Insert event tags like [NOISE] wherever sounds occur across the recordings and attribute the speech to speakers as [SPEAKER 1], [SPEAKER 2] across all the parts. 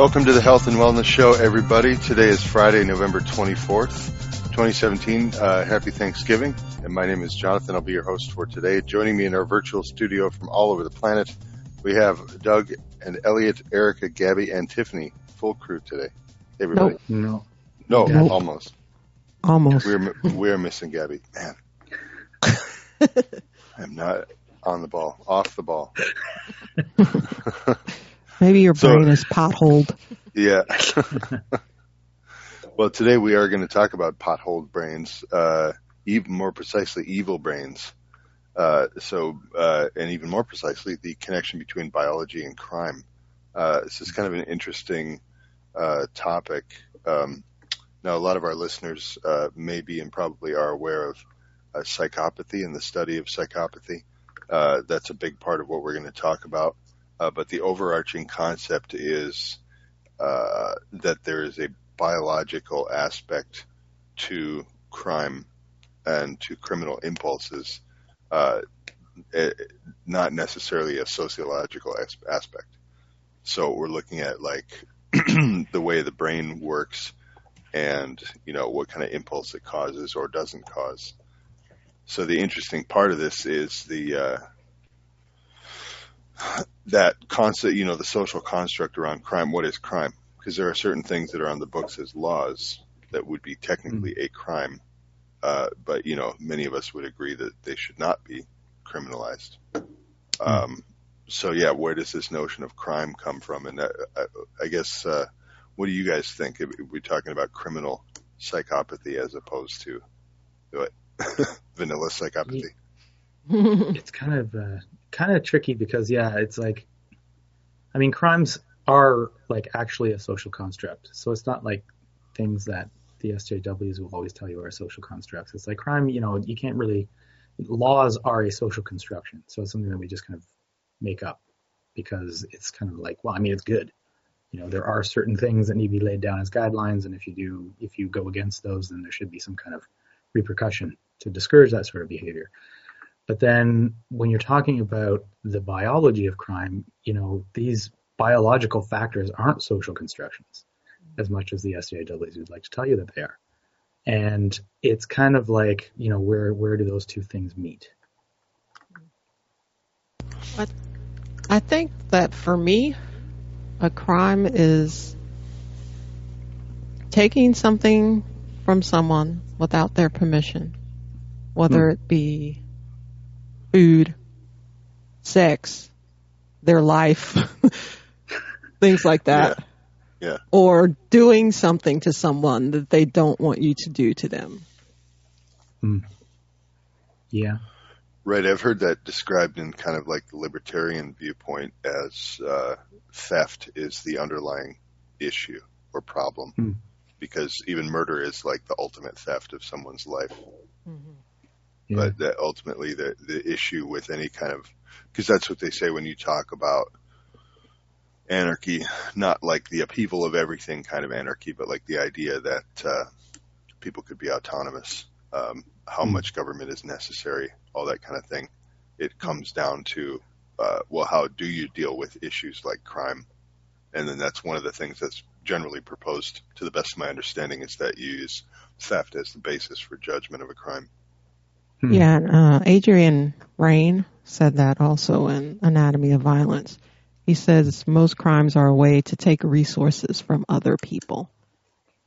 [SPEAKER 1] Welcome to the Health and Wellness Show, everybody. Today is Friday, November 24th, 2017. Uh, happy Thanksgiving. And my name is Jonathan. I'll be your host for today. Joining me in our virtual studio from all over the planet, we have Doug and Elliot, Erica, Gabby, and Tiffany. Full crew today. Hey, everybody.
[SPEAKER 2] Nope.
[SPEAKER 3] No.
[SPEAKER 1] No,
[SPEAKER 3] Nope.
[SPEAKER 1] almost.
[SPEAKER 3] Almost.
[SPEAKER 1] We're we're missing Gabby. Man, [LAUGHS] I'm not on the ball. Off the ball. [LAUGHS]
[SPEAKER 3] Maybe your
[SPEAKER 1] So-
[SPEAKER 3] brain is potholed. [LAUGHS]
[SPEAKER 1] Yeah. [LAUGHS] well, today we are going to talk about potholed brains, uh, even more precisely, evil brains. Uh, so, uh, and even more precisely, the connection between biology and crime. Uh, this is kind of an interesting uh, topic. Um, now, a lot of our listeners uh, may be and probably are aware of uh, psychopathy and the study of psychopathy. Uh, that's a big part of what we're going to talk about. Uh, but the overarching concept is uh, that there is a biological aspect to crime and to criminal impulses, uh, eh, not necessarily a sociological as- aspect. So we're looking at like [CLEARS THROAT] the way the brain works and, you know, what kind of impulse it causes or doesn't cause. So the interesting part of this is the, uh, that concept, you know, the social construct around crime. What is crime? Because there are certain things that are on the books as laws that would be technically a crime, uh, but you know, many of us would agree that they should not be criminalized. Um, so yeah, where does this notion of crime come from? And uh, I, I guess, uh, what do you guys think? If we're talking about criminal psychopathy as opposed to what? [LAUGHS] vanilla psychopathy. [LAUGHS]
[SPEAKER 2] It's kind of uh, kind of tricky because yeah, it's like, I mean, crimes are like actually a social construct. So it's not like things that the SJWs will always tell you are social constructs. It's like crime, you know, you can't really. Laws are a social construction, so it's something that we just kind of make up because it's kind of like, well, I mean, it's good. You know, there are certain things that need to be laid down as guidelines, and if you do, if you go against those, then there should be some kind of repercussion to discourage that sort of behavior. But then when you're talking about the biology of crime, you know, these biological factors aren't social constructions as much as the SJWs would like to tell you that they are. And it's kind of like, you know, where where do those two things meet?
[SPEAKER 3] I think that for me, a crime is taking something from someone without their permission, whether
[SPEAKER 2] Hmm.
[SPEAKER 3] it be food, sex, their life, [LAUGHS] things like that.
[SPEAKER 1] Yeah.
[SPEAKER 3] Or doing something to someone that they don't want you to do to them.
[SPEAKER 2] Yeah.
[SPEAKER 1] Right, I've heard that described in kind of like the libertarian viewpoint as uh, theft is the underlying issue or problem,
[SPEAKER 2] Hmm.
[SPEAKER 1] because even murder is like the ultimate theft of someone's life.
[SPEAKER 2] Yeah.
[SPEAKER 1] But that ultimately the the issue with any kind of because that's what they say when you talk about anarchy, not like the upheaval of everything kind of anarchy, but like the idea that uh, people could be autonomous, um, how
[SPEAKER 2] Hmm.
[SPEAKER 1] much government is necessary, all that kind of thing. It comes down to, uh, well, how do you deal with issues like crime? And then that's one of the things that's generally proposed, to the best of my understanding, is that you use theft as the basis for judgment of a crime.
[SPEAKER 2] Hmm.
[SPEAKER 3] Yeah, and, uh, Adrian Raine said that also in Anatomy of Violence. He says most crimes are a way to take resources from other people,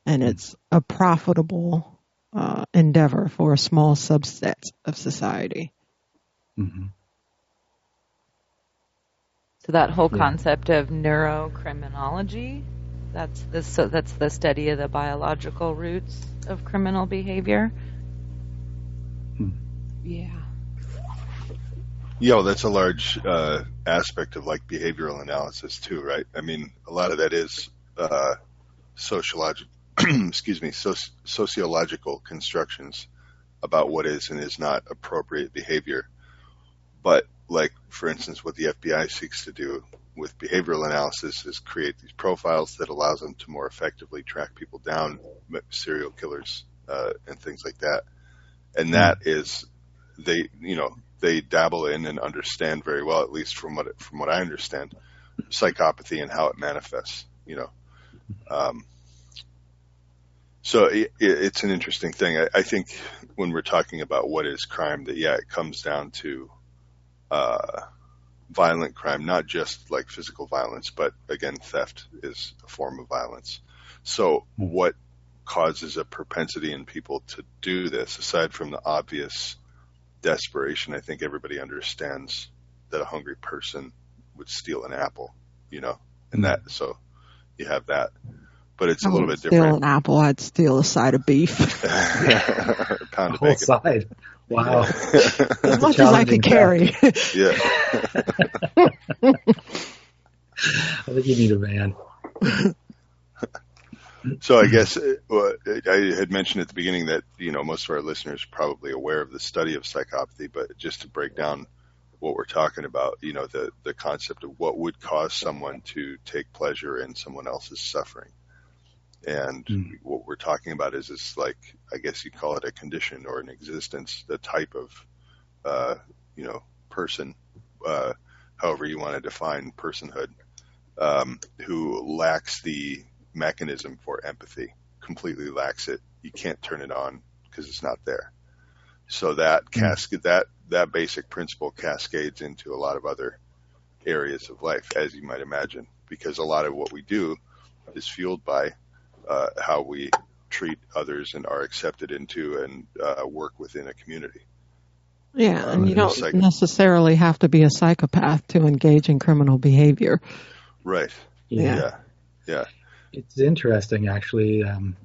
[SPEAKER 3] and it's a profitable uh, endeavor for a small subset of society.
[SPEAKER 2] Mhm.
[SPEAKER 4] So that whole
[SPEAKER 2] Yeah.
[SPEAKER 4] concept of neurocriminology, that's the so that's the study of the biological roots of criminal behavior.
[SPEAKER 2] Hmm.
[SPEAKER 4] Yeah.
[SPEAKER 1] Yeah, well, that's a large uh, aspect of like behavioral analysis too, right? I mean, a lot of that is uh, sociological, [CLEARS THROAT] excuse me, soci- sociological constructions about what is and is not appropriate behavior. But like, for instance, what the FBI seeks to do with behavioral analysis is create these profiles that allows them to more effectively track people down, serial killers, uh, and things like that. And that is, they, you know, they dabble in and understand very well, at least from what from what I understand, psychopathy and how it manifests. you know. Um, so it, it's an interesting thing. I, I, think when we're talking about what is crime, that yeah, it comes down to uh, violent crime, not just like physical violence, but again, theft is a form of violence. So what causes a propensity in people to do this, aside from the obvious desperation? I think everybody understands that a hungry person would steal an apple, you know, and that so you have that but it's a little bit different.
[SPEAKER 3] Steal an apple, I'd steal a side of beef. [LAUGHS]
[SPEAKER 1] pound of
[SPEAKER 2] whole side. Wow.
[SPEAKER 3] as much as I could carry.
[SPEAKER 1] yeah. [LAUGHS]
[SPEAKER 2] I think you need a van. [LAUGHS]
[SPEAKER 1] So I guess [LAUGHS] uh, I had mentioned at the beginning that you know most of our listeners are probably aware of the study of psychopathy, but just to break down what we're talking about, you know, the the concept of what would cause someone to take pleasure in someone else's suffering. And mm. what we're talking about is this, like, I guess you call it a condition or an existence, the type of, uh, you know, person, uh, however you want to define personhood, um, who lacks the mechanism for empathy, completely lacks it. You can't turn it on because it's not there. So that mm. cascade, that, that basic principle cascades into a lot of other areas of life, as you might imagine, because a lot of what we do is fueled by uh, how we treat others and are accepted into and uh, work within a community.
[SPEAKER 3] Yeah, and you don't psych- necessarily have to be a psychopath to engage in criminal behavior.
[SPEAKER 1] Right.
[SPEAKER 3] Yeah.
[SPEAKER 1] Yeah. yeah.
[SPEAKER 2] It's interesting, actually. Um,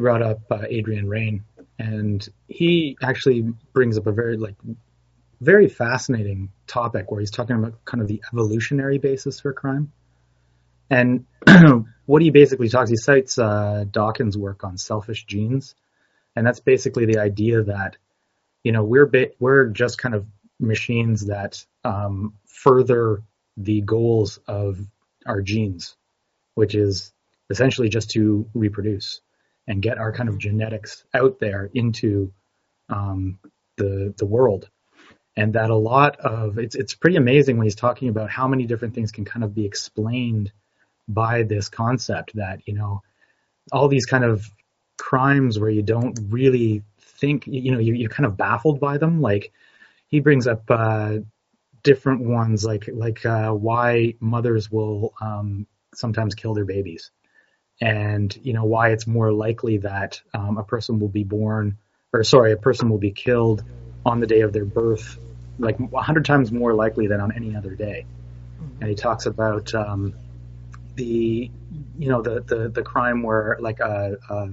[SPEAKER 2] brought up uh, Adrian Raine, and he actually brings up a very like very fascinating topic where he's talking about kind of the evolutionary basis for crime. And [CLEARS THROAT] what he basically talks, he cites uh, Dawkins' work on selfish genes, and that's basically the idea that you know we're we're just kind of machines that um, further the goals of our genes, which is essentially just to reproduce and get our kind of genetics out there into um, the the world. And that a lot of it's it's pretty amazing when he's talking about how many different things can kind of be explained by this concept that you know all these kind of crimes where you don't really think you know you're, kind of baffled by them like he brings up uh, different ones like like uh, why mothers will um, sometimes kill their babies and you know why it's more likely that um, a person will be born or sorry a person will be killed on the day of their birth like 100 times more likely than on any other day. And he talks about um, the you know the the the crime where like a a,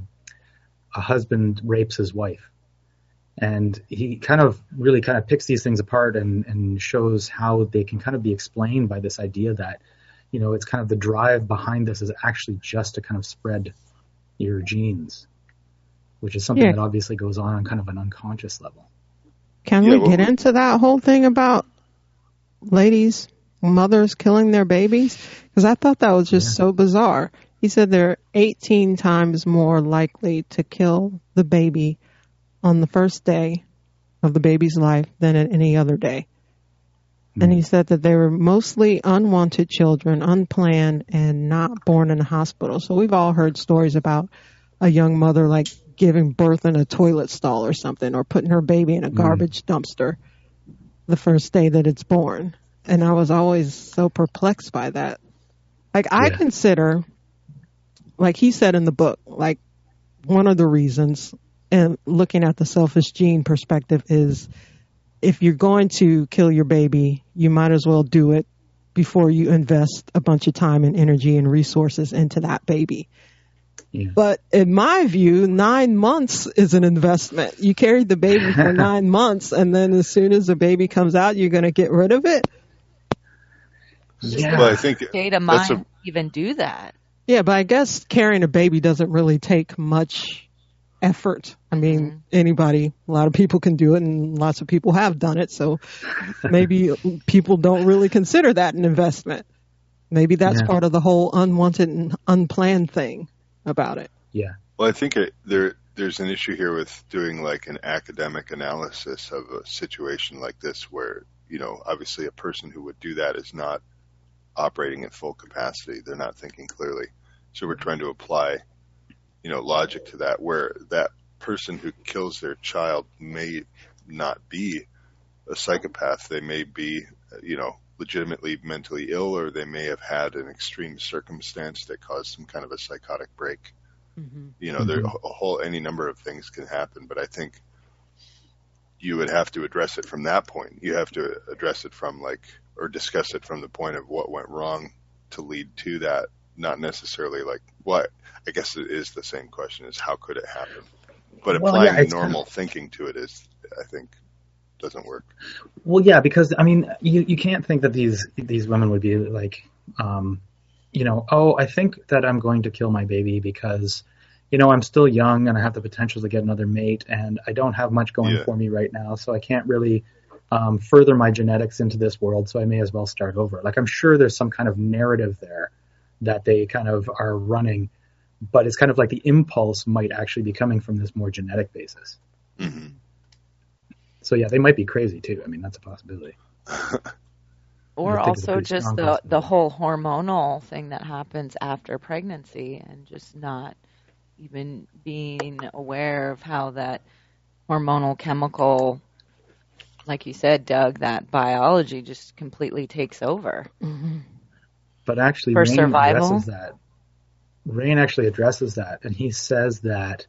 [SPEAKER 2] a husband rapes his wife. And he kind of really kind of picks these things apart and and shows how they can kind of be explained by this idea that you know it's kind of the drive behind this is actually just to kind of spread your genes which is something yeah. that obviously goes on on kind of an unconscious level
[SPEAKER 3] can yeah, we get into that whole thing about ladies mothers killing their babies? Because I thought that was just yeah. so bizarre. He said they're 18 times more likely to kill the baby on the first day of the baby's life than at any other day. And he hmm. said that they were mostly unwanted children, unplanned, and not born in a hospital. So we've all heard stories about a young mother like giving birth in a toilet stall or something, or putting her baby in a hmm. garbage mm. dumpster the first day that it's born and I was always so perplexed by that. Like I yeah. consider, like he said in the book, like one of the reasons, and looking at the selfish gene perspective is, if you're going to kill your baby, you might as well do it before you invest a bunch of time and energy and resources into that baby. Yeah. But in my view, nine months is an investment. You carried the baby for [LAUGHS] nine months, and then as soon as the baby comes out, you're going to get rid of it.
[SPEAKER 1] Yeah. Well, I think
[SPEAKER 4] state of mind a, even do that.
[SPEAKER 3] Yeah, but I guess carrying a baby doesn't really take much effort. I mean, mm-hmm. anybody, a lot of people can do it and lots of people have done it. So maybe [LAUGHS] people don't really consider that an investment. Maybe that's yeah. part of the whole unwanted and unplanned thing about it.
[SPEAKER 2] Yeah.
[SPEAKER 1] Well, I think it, there, there's an issue here with doing like an academic analysis of a situation like this where, you know, obviously a person who would do that is not operating at full capacity. They're not thinking clearly. So we're trying to apply, you know, logic to that where that person who kills their child may not be a psychopath. They may be, you know, legitimately mentally ill or they may have had an extreme circumstance that caused some kind of a psychotic break. Mm-hmm. You know, mm-hmm. there a whole any number of things can happen, but I think you would have to address it from that point. You have to address it from like or discuss it from the point of what went wrong to lead to that, not necessarily like what. I guess it is the same question: is how could it happen? But applying yeah, normal kind of, thinking to it is, I think, doesn't work.
[SPEAKER 2] Well, yeah, because I mean, you you can't think that these these women would be like, um, you know, oh, I think that I'm going to kill my baby because, you know, I'm still young and I have the potential to get another mate, and I don't have much going yeah. for me right now, so I can't really um, further my genetics into this world, so I may as well start over. Like I'm sure there's some kind of narrative there that they kind of are running, but it's kind of like the impulse might actually be coming from this more genetic basis. Mm-hmm. So yeah, they might be crazy too. I mean, that's a possibility. [LAUGHS]
[SPEAKER 4] or also just the the whole hormonal thing that happens after pregnancy and just not even being aware of how that hormonal chemical like you said, Doug, that biology just completely takes over. Mm-hmm.
[SPEAKER 2] But actually, For Rain survival? addresses that. Raine actually addresses that, and he says that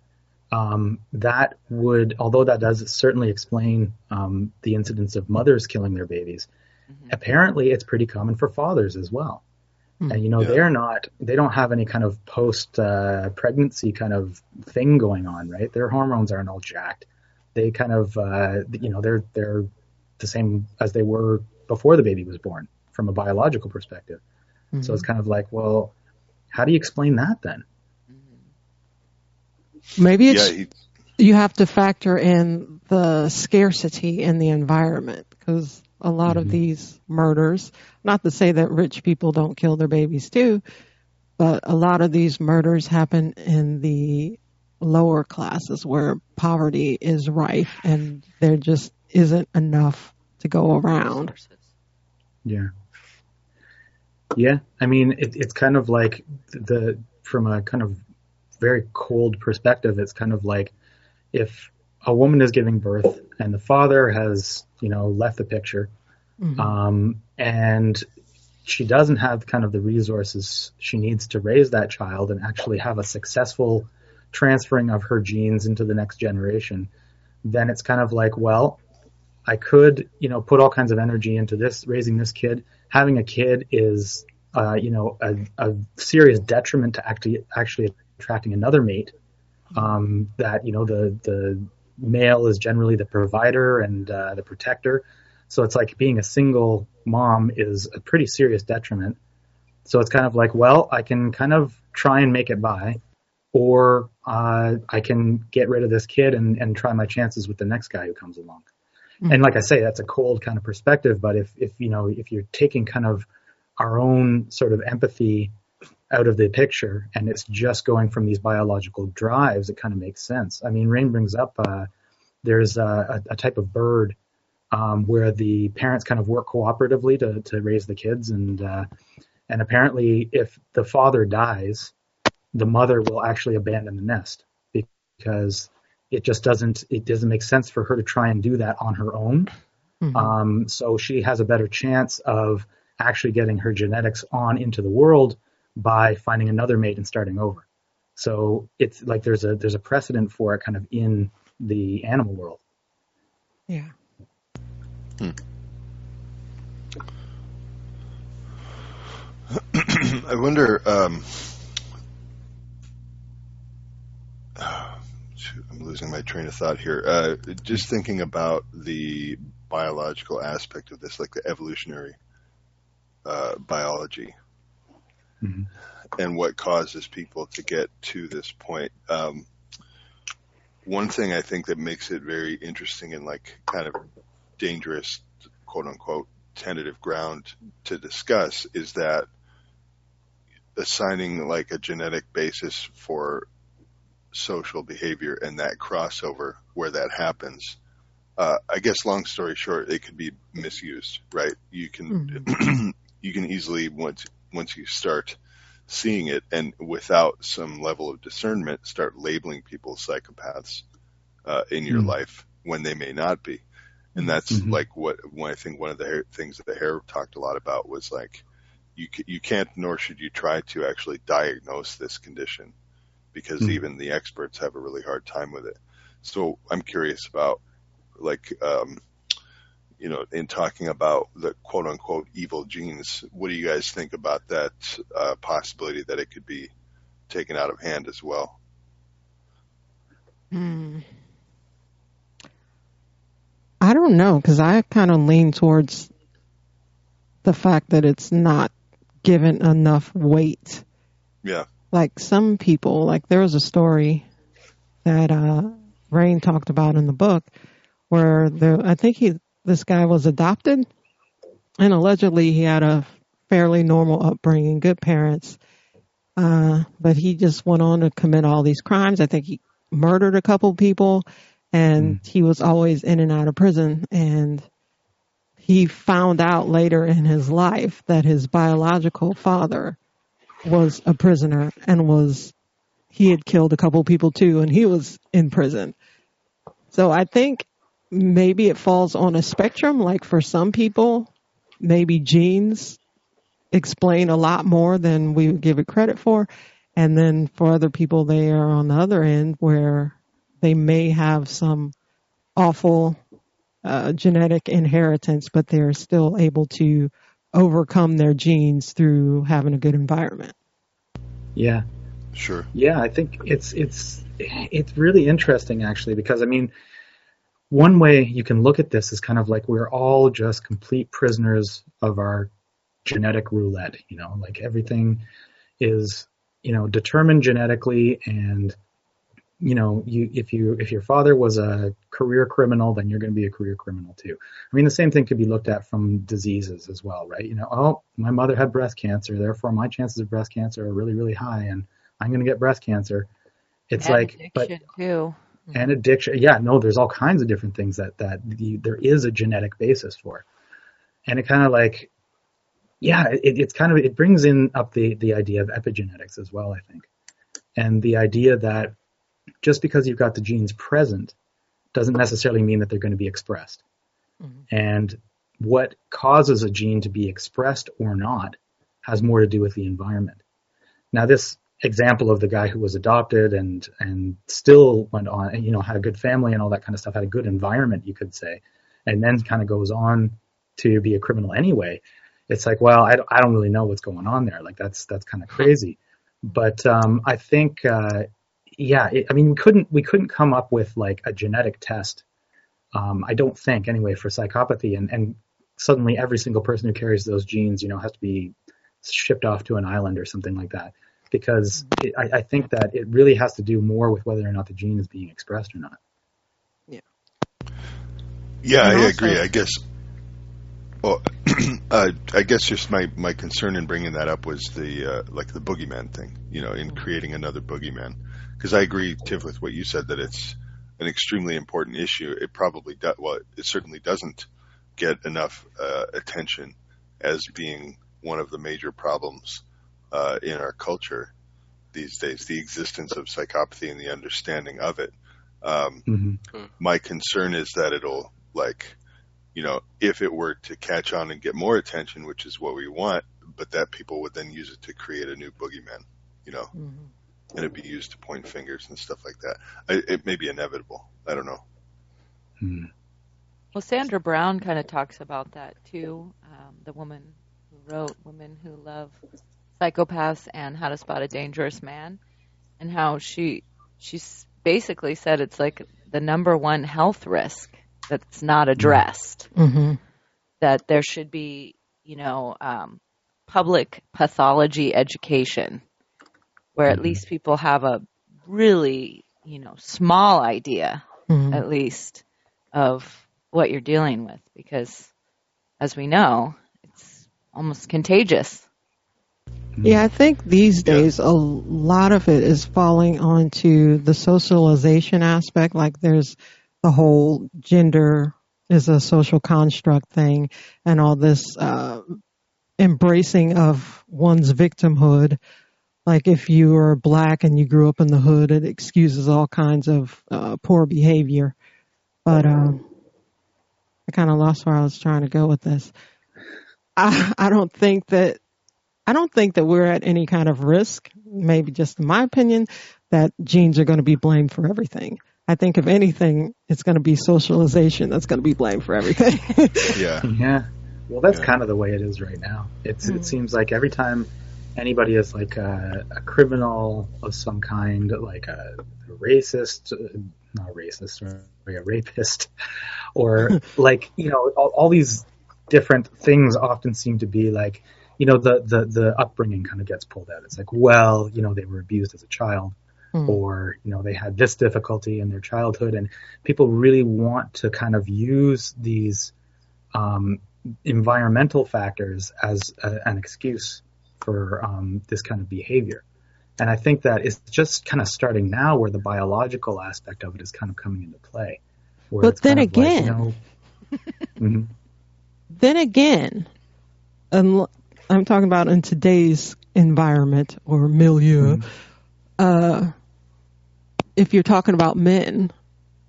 [SPEAKER 2] um, that would, although that does certainly explain um, the incidence of mothers killing their babies, mm-hmm. apparently it's pretty common for fathers as well. Mm-hmm. And you know, yeah. they're not, they don't have any kind of post uh, pregnancy kind of thing going on, right? Their hormones aren't all jacked they kind of uh, you know they're they're the same as they were before the baby was born from a biological perspective. Mm-hmm. So it's kind of like, well, how do you explain that then?
[SPEAKER 3] Maybe it's yeah, you have to factor in the scarcity in the environment because a lot mm-hmm. of these murders, not to say that rich people don't kill their babies too, but a lot of these murders happen in the lower classes where poverty is rife and there just isn't enough to go around.
[SPEAKER 2] Yeah. Yeah, I mean, it, it's kind of like the from a kind of very cold perspective. It's kind of like if a woman is giving birth and the father has, you know, left the picture, mm-hmm. um, and she doesn't have kind of the resources she needs to raise that child and actually have a successful transferring of her genes into the next generation, then it's kind of like, well, I could, you know, put all kinds of energy into this, raising this kid. Having a kid is, uh, you know, a, a, serious detriment to actually actually attracting another mate. Um, that you know the the male is generally the provider and uh, the protector, so it's like being a single mom is a pretty serious detriment. So it's kind of like, well, I can kind of try and make it by, or uh, I can get rid of this kid and, and try my chances with the next guy who comes along. Mm-hmm. And like I say, that's a cold kind of perspective. But if, if you know if you're taking kind of our own sort of empathy out of the picture and it's just going from these biological drives, it kind of makes sense. I mean, Raine brings up uh, there's a, a, type of bird um, where the parents kind of work cooperatively to, to raise the kids and uh, and apparently if the father dies the mother will actually abandon the nest because it just doesn't it doesn't make sense for her to try and do that on her own. Mm-hmm. Um, so she has a better chance of actually getting her genetics on into the world by finding another mate and starting over. So it's like there's a there's a precedent for it kind of in the animal world.
[SPEAKER 3] Yeah. Hmm. [CLEARS THROAT]
[SPEAKER 1] I wonder. Um, I'm losing my train of thought here. Uh, just thinking about the biological aspect of this, like the evolutionary uh, biology, mm-hmm. and what causes people to get to this point. Um, one thing I think that makes it very interesting and like kind of dangerous, quote unquote, tentative ground to discuss is that assigning like a genetic basis for social behavior and that crossover where that happens. Uh, I guess long story short, it could be misused, right? You can, mm-hmm. [CLEARS THROAT] you can easily once once you start seeing it and without some level of discernment start labeling people psychopaths uh, in your mm life when they may not be and that's mm-hmm. like what when I think one of the things that the Hare talked a lot about was like you you can't nor should you try to actually diagnose this condition because mm-hmm. even the experts have a really hard time with it. So I'm curious about like um, you know in talking about the quote unquote evil genes. What do you guys think about that uh, possibility that it could be taken out of hand as well?
[SPEAKER 3] Hmm. I don't know because I kind of lean towards the fact that it's not given enough weight.
[SPEAKER 1] Yeah.
[SPEAKER 3] Like some people, like there was a story that uh, Raine talked about in the book where there, I think he, this guy was adopted, and allegedly he had a fairly normal upbringing, good parents, uh, but he just went on to commit all these crimes. I think he murdered a couple people and mm. he was always in and out of prison and he found out later in his life that his biological father was a prisoner and was he had killed a couple people too and he was in prison. So i think maybe it falls on a spectrum. Like for some people maybe genes explain a lot more than we give it credit for. And then for other people they are on the other end where they may have some awful uh, genetic inheritance, but they're still able to overcome their genes through having a good environment.
[SPEAKER 2] Yeah.
[SPEAKER 1] Sure.
[SPEAKER 2] Yeah, I think it's it's it's really interesting actually because I mean one way you can look at this is kind of like we're all just complete prisoners of our genetic roulette, you know, like everything is, you know, determined genetically and you know, you if you if your father was a career criminal, then you're going to be a career criminal too. I mean, the same thing could be looked at from diseases as well, right? You know, oh, my mother had breast cancer, therefore my chances of breast cancer are really really high, and I'm going to get breast cancer. It's
[SPEAKER 4] and
[SPEAKER 2] like,
[SPEAKER 4] but
[SPEAKER 2] too. Mm-hmm. and addiction, yeah, no, there's all kinds of different things that that the, there is a genetic basis for, and it kind of like, yeah, it, it's kind of it brings in up the the idea of epigenetics as well, I think, and the idea that just because you've got the genes present doesn't necessarily mean that they're going to be expressed. Mm-hmm. And what causes a gene to be expressed or not has more to do with the environment. Now, this example of the guy who was adopted and and still went on, you know, had a good family and all that kind of stuff, had a good environment, you could say, and then kind of goes on to be a criminal anyway. It's like, well, I don't, I don't really know what's going on there. Like that's that's kind of crazy. But um, I think uh, yeah, it, I mean, we couldn't we couldn't come up with like a genetic test. Um, I don't think anyway for psychopathy, and and suddenly every single person who carries those genes, you know, has to be shipped off to an island or something like that. Because it, I, I think that it really has to do more with whether or not the gene is being expressed or not.
[SPEAKER 3] Yeah.
[SPEAKER 1] Yeah, I agree. I guess. Well, [CLEARS THROAT] uh, I guess just my, my concern in bringing that up was the uh, like the boogeyman thing, you know, in creating another boogeyman because I agree, Tiff, with what you said that it's an extremely important issue. It probably does. Well, it certainly doesn't get enough uh, attention as being one of the major problems uh, in our culture these days. The existence of psychopathy and the understanding of it. Um, mm-hmm. My concern is that it'll like, you know, if it were to catch on and get more attention, which is what we want, but that people would then use it to create a new boogeyman. You know. Mm-hmm and it'd be used to point fingers and stuff like that. I, it may be inevitable. I don't know.
[SPEAKER 2] Hmm.
[SPEAKER 4] Well, Sandra Brown kind of talks about that too. Um, the woman who wrote "Women Who Love Psychopaths" and "How to Spot a Dangerous Man," and how she she's basically said it's like the number one health risk that's not addressed.
[SPEAKER 3] Mm-hmm.
[SPEAKER 4] That there should be, you know, um, public pathology education where at mm-hmm. least people have a really, you know, small idea, mm-hmm. at least, of what you're dealing with. Because, as we know, it's almost contagious.
[SPEAKER 3] Yeah, I think these days a lot of it is falling onto the socialization aspect. Like there's the whole gender is a social construct thing and all this uh, embracing of one's victimhood. Like if you are black and you grew up in the hood, it excuses all kinds of uh, poor behavior. But um, I kind of lost where I was trying to go with this. I I don't think that I don't think that we're at any kind of risk. Maybe just in my opinion, that genes are going to be blamed for everything. I think if anything, it's going to be socialization that's going to be blamed for everything. [LAUGHS]
[SPEAKER 1] yeah.
[SPEAKER 2] Yeah. Well, that's
[SPEAKER 1] Yeah.
[SPEAKER 2] kind of the way it is right now. It's
[SPEAKER 3] Mm.
[SPEAKER 2] it seems like every time anybody is like a, a criminal of some kind, like a, a racist, uh, not racist, or a rapist, [LAUGHS] or [LAUGHS] like you know all, all these different things often seem to be like you know the the the upbringing kind of gets pulled out. It's like well you know they were abused as a child
[SPEAKER 3] Hmm.
[SPEAKER 2] or you know they had this difficulty in their childhood and people really want to kind of use these um, environmental factors as a, an excuse for um, this kind of behavior and i think that it's just kind of starting now where the biological aspect of it is kind of coming into play where
[SPEAKER 3] But then
[SPEAKER 2] of like,
[SPEAKER 3] again-
[SPEAKER 2] you know, [LAUGHS] Mhm.
[SPEAKER 3] then again, un- I'm talking about in today's environment or milieu. Uh, if you're talking about men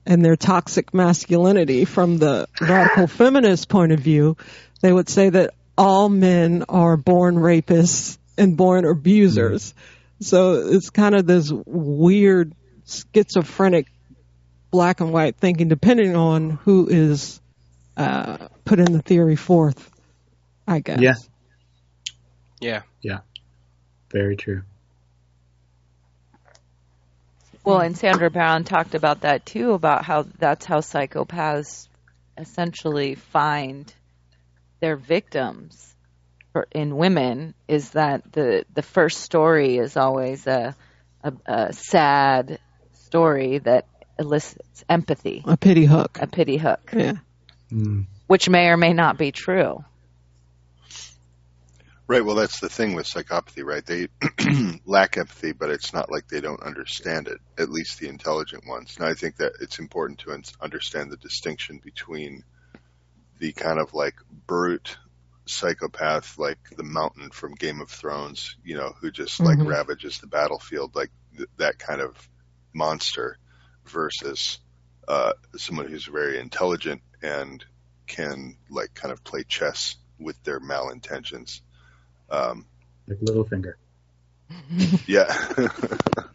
[SPEAKER 3] and their toxic masculinity from the radical feminist point of view, they would say that all men are born rapists and born abusers. So it's kind of this weird schizophrenic black and white thinking, depending on who is uh, putting the theory forth. I guess.
[SPEAKER 2] Yeah.
[SPEAKER 5] Yeah.
[SPEAKER 2] very true
[SPEAKER 4] Well, and Sandra Brown talked about that too, about how that's how psychopaths essentially find their victims for, in women is that the the first story is always a, a, a sad story that elicits empathy,
[SPEAKER 3] A pity hook.
[SPEAKER 4] a pity hook,
[SPEAKER 3] Yeah.
[SPEAKER 2] Mm.
[SPEAKER 4] which may or may not be true.
[SPEAKER 1] Right. Well, that's the thing with psychopathy, right? They [CLEARS THROAT] lack empathy, but it's not like they don't understand it. At least the intelligent ones. And I think that it's important to understand the distinction between the kind of like brute psychopath, like the mountain from Game of Thrones, you know, who just like
[SPEAKER 3] Mhm.
[SPEAKER 1] ravages the battlefield, like th- that kind of monster, versus uh, someone who's very intelligent and can like kind of play chess with their malintentions. Um,
[SPEAKER 2] like Littlefinger [LAUGHS]
[SPEAKER 1] yeah.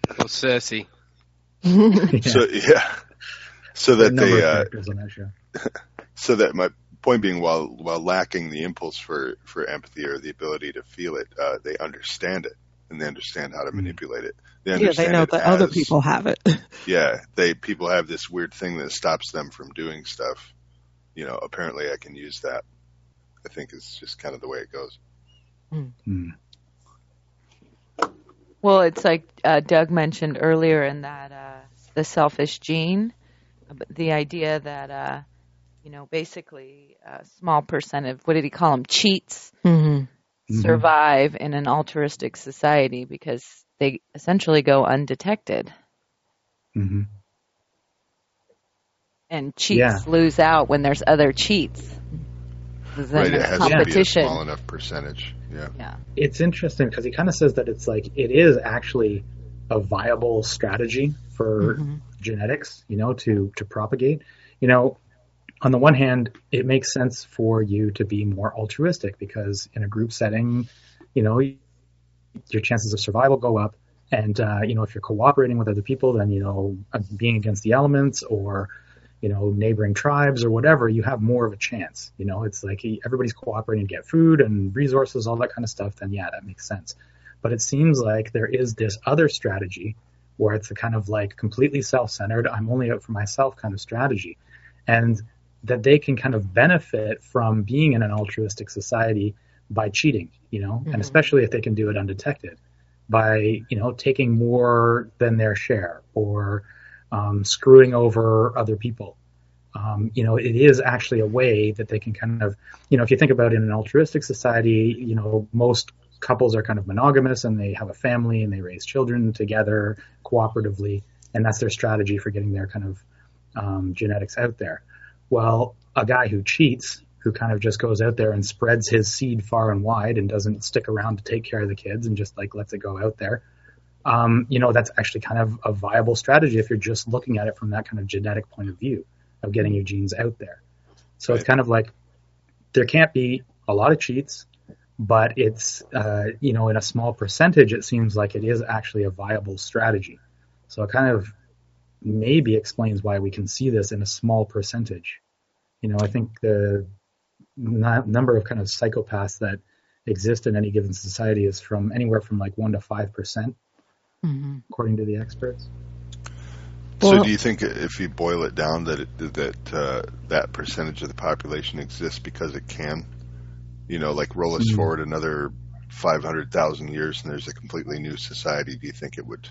[SPEAKER 5] Little sassy. [LAUGHS]
[SPEAKER 2] yeah.
[SPEAKER 1] so yeah. So that they, uh,
[SPEAKER 2] on that show [LAUGHS]
[SPEAKER 1] so that my point being, while while lacking the impulse for for empathy or the ability to feel it, uh, they understand it and they understand how to
[SPEAKER 2] Mm.
[SPEAKER 1] manipulate it. They
[SPEAKER 3] Yeah, they know
[SPEAKER 1] it
[SPEAKER 3] that other people have it.
[SPEAKER 1] Yeah, they people have this weird thing that stops them from doing stuff. You know, apparently I can use that. I think it's just kind of the way it goes.
[SPEAKER 2] Mm.
[SPEAKER 4] Well, it's like uh, Doug mentioned earlier in that uh, the selfish gene, uh, but the idea that uh, you know basically a small percent of what did he call them cheats
[SPEAKER 3] hmm
[SPEAKER 2] Mhm.
[SPEAKER 4] survive in an altruistic society because they essentially go undetected
[SPEAKER 2] hmm
[SPEAKER 4] and cheats
[SPEAKER 2] Yeah.
[SPEAKER 4] lose out when there's other cheats.
[SPEAKER 1] right, it
[SPEAKER 4] there's
[SPEAKER 1] has to be a small enough percentage. Yeah.
[SPEAKER 4] yeah.
[SPEAKER 2] it's interesting because he kind of says that it's like it is actually a viable strategy for
[SPEAKER 3] Mhm.
[SPEAKER 2] genetics, you know, to to propagate. You know, on the one hand, it makes sense for you to be more altruistic because in a group setting, you know, your chances of survival go up. And uh, you know, if you're cooperating with other people, then you know, being against the elements or you know, neighboring tribes or whatever, you have more of a chance. You know, it's like everybody's cooperating to get food and resources, all that kind of stuff. Then yeah, that makes sense. But it seems like there is this other strategy where it's a kind of like completely self-centered, I'm only out for myself kind of strategy, and that they can kind of benefit from being in an altruistic society by cheating. You know,
[SPEAKER 3] Mhm.
[SPEAKER 2] and especially if they can do it undetected by you know taking more than their share or um, screwing over other people. Um, you know, it is actually a way that they can kind of, you know, if you think about it in an altruistic society, you know, most couples are kind of monogamous and they have a family and they raise children together cooperatively, and that's their strategy for getting their kind of um, genetics out there. Well, a guy who cheats who kind of just goes out there and spreads his seed far and wide and doesn't stick around to take care of the kids and just like lets it go out there. Um, you know, that's actually kind of a viable strategy if you're just looking at it from that kind of genetic point of view of getting your genes out there. So right. it's kind of like there can't be a lot of cheats, but it's, uh, you know, in a small percentage, it seems like it is actually a viable strategy. So it kind of maybe explains why we can see this in a small percentage. You know, I think the number of kind of psychopaths that exist in any given society is from anywhere from like one to five percent, mm-hmm. according to the experts.
[SPEAKER 1] So, do you think if you boil it down that it, that uh, that percentage of the population exists because it can, you know, like roll us mm-hmm. forward another five hundred thousand years and there's a completely new society? Do you think it would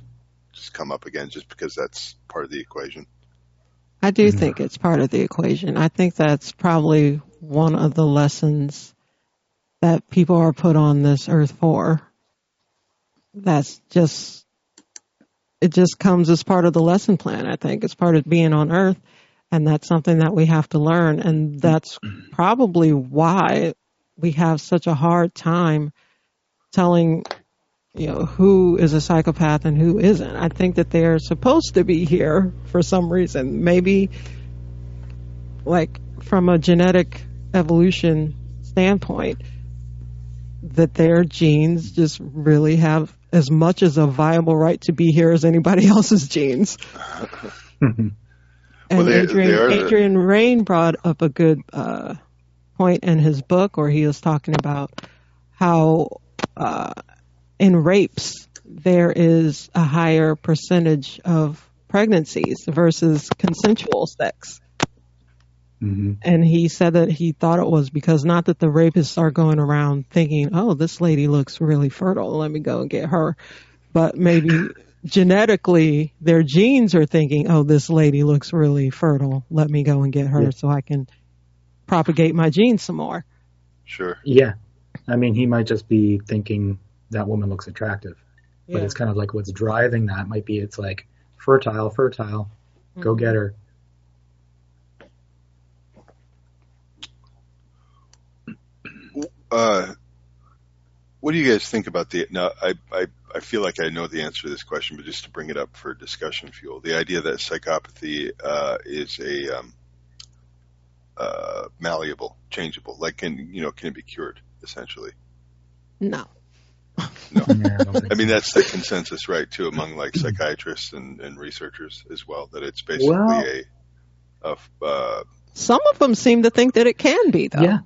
[SPEAKER 1] just come up again just because that's part of the equation?
[SPEAKER 3] I do mm-hmm. think it's part of the equation. I think that's probably one of the lessons that people are put on this earth for. That's just, it just comes as part of the lesson plan, I think. It's part of being on earth. And that's something that we have to learn. And that's probably why we have such a hard time telling, you know, who is a psychopath and who isn't. I think that they're supposed to be here for some reason. Maybe like from a genetic evolution standpoint that their genes just really have as much as a viable right to be here as anybody [LAUGHS] else's genes. [LAUGHS] and well, they, Adrian, they Adrian Raine brought up a good uh, point in his book where he was talking about how uh, in rapes there is a higher percentage of pregnancies versus consensual sex. Mm-hmm. And he said that he thought it was because not that the rapists are going around thinking, oh, this lady looks really fertile, let me go and get her. But maybe [LAUGHS] genetically their genes are thinking, oh, this lady looks really fertile, let me go and get her yeah. so I can propagate my genes some more.
[SPEAKER 1] Sure.
[SPEAKER 2] Yeah. I mean, he might just be thinking that woman looks attractive. But it's kind of like what's driving that might be it's like fertile, fertile, mm-hmm. go get her.
[SPEAKER 1] Uh, what do you guys think about the? Now, I, I I feel like I know the answer to this question, but just to bring it up for discussion fuel, the idea that psychopathy uh, is a um, uh, malleable, changeable, like can you know can it be cured essentially?
[SPEAKER 3] No.
[SPEAKER 1] No, [LAUGHS] I mean that's the consensus, right? Too among like psychiatrists and, and researchers as well, that it's basically well, a, a uh,
[SPEAKER 3] some of them seem to think that it can be, though.
[SPEAKER 2] Yeah,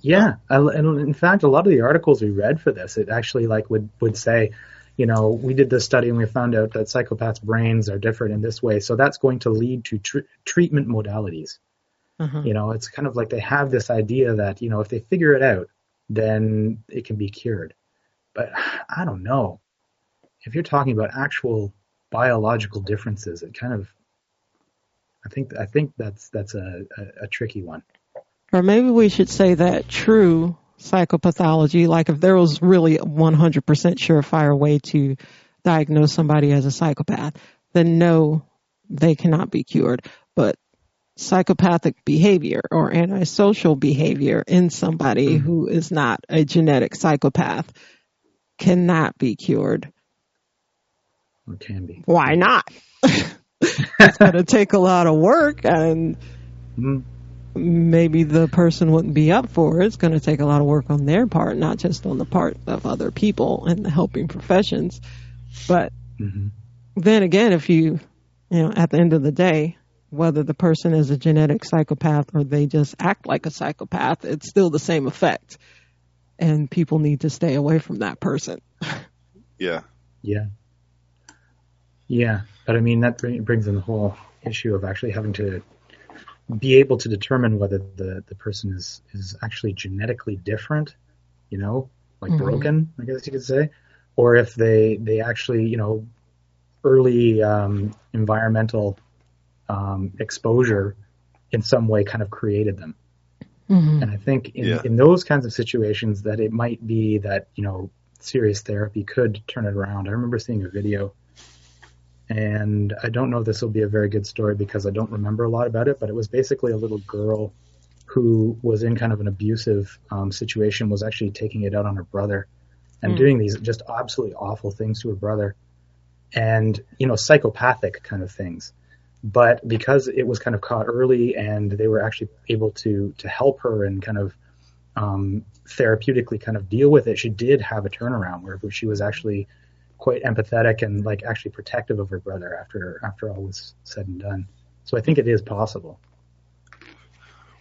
[SPEAKER 2] yeah, and in fact, a lot of the articles we read for this, it actually like would would say, you know, we did this study and we found out that psychopaths' brains are different in this way, so that's going to lead to tr- treatment modalities. Uh-huh. You know, it's kind of like they have this idea that you know if they figure it out, then it can be cured. But [SIGHS] I don't know. If you're talking about actual biological differences, it kind of I think I think that's that's a, a, a tricky one.
[SPEAKER 3] Or maybe we should say that true psychopathology, like if there was really a 100% surefire way to diagnose somebody as a psychopath, then no, they cannot be cured. But psychopathic behavior or antisocial behavior in somebody mm-hmm. who is not a genetic psychopath cannot be cured.
[SPEAKER 2] Or can be.
[SPEAKER 3] Why not? [LAUGHS] it's going to take a lot of work and mm-hmm maybe the person wouldn't be up for it. It's going to take a lot of work on their part, not just on the part of other people and the helping professions. But mm-hmm. then again, if you, you know, at the end of the day, whether the person is a genetic psychopath or they just act like a psychopath, it's still the same effect. And people need to stay away from that person. [LAUGHS]
[SPEAKER 1] Yeah.
[SPEAKER 2] Yeah. Yeah. But I mean, that brings in the whole issue of actually having to be able to determine whether the, the person is, is actually genetically different, you know, like mm-hmm. broken, I guess you could say, or if they, they actually, you know, early um, environmental um, exposure in some way kind of created them. Mm-hmm. And I think in, yeah. in those kinds of situations that it might be that, you know, serious therapy could turn it around. I remember seeing a video and I don't know if this will be a very good story because I don't remember a lot about it, but it was basically a little girl who was in kind of an abusive um, situation was actually taking it out on her brother and mm. doing these just absolutely awful things to her brother and you know psychopathic kind of things but because it was kind of caught early and they were actually able to to help her and kind of um, therapeutically kind of deal with it she did have a turnaround where she was actually quite empathetic and like actually protective of her brother after after all was said and done so i think it is possible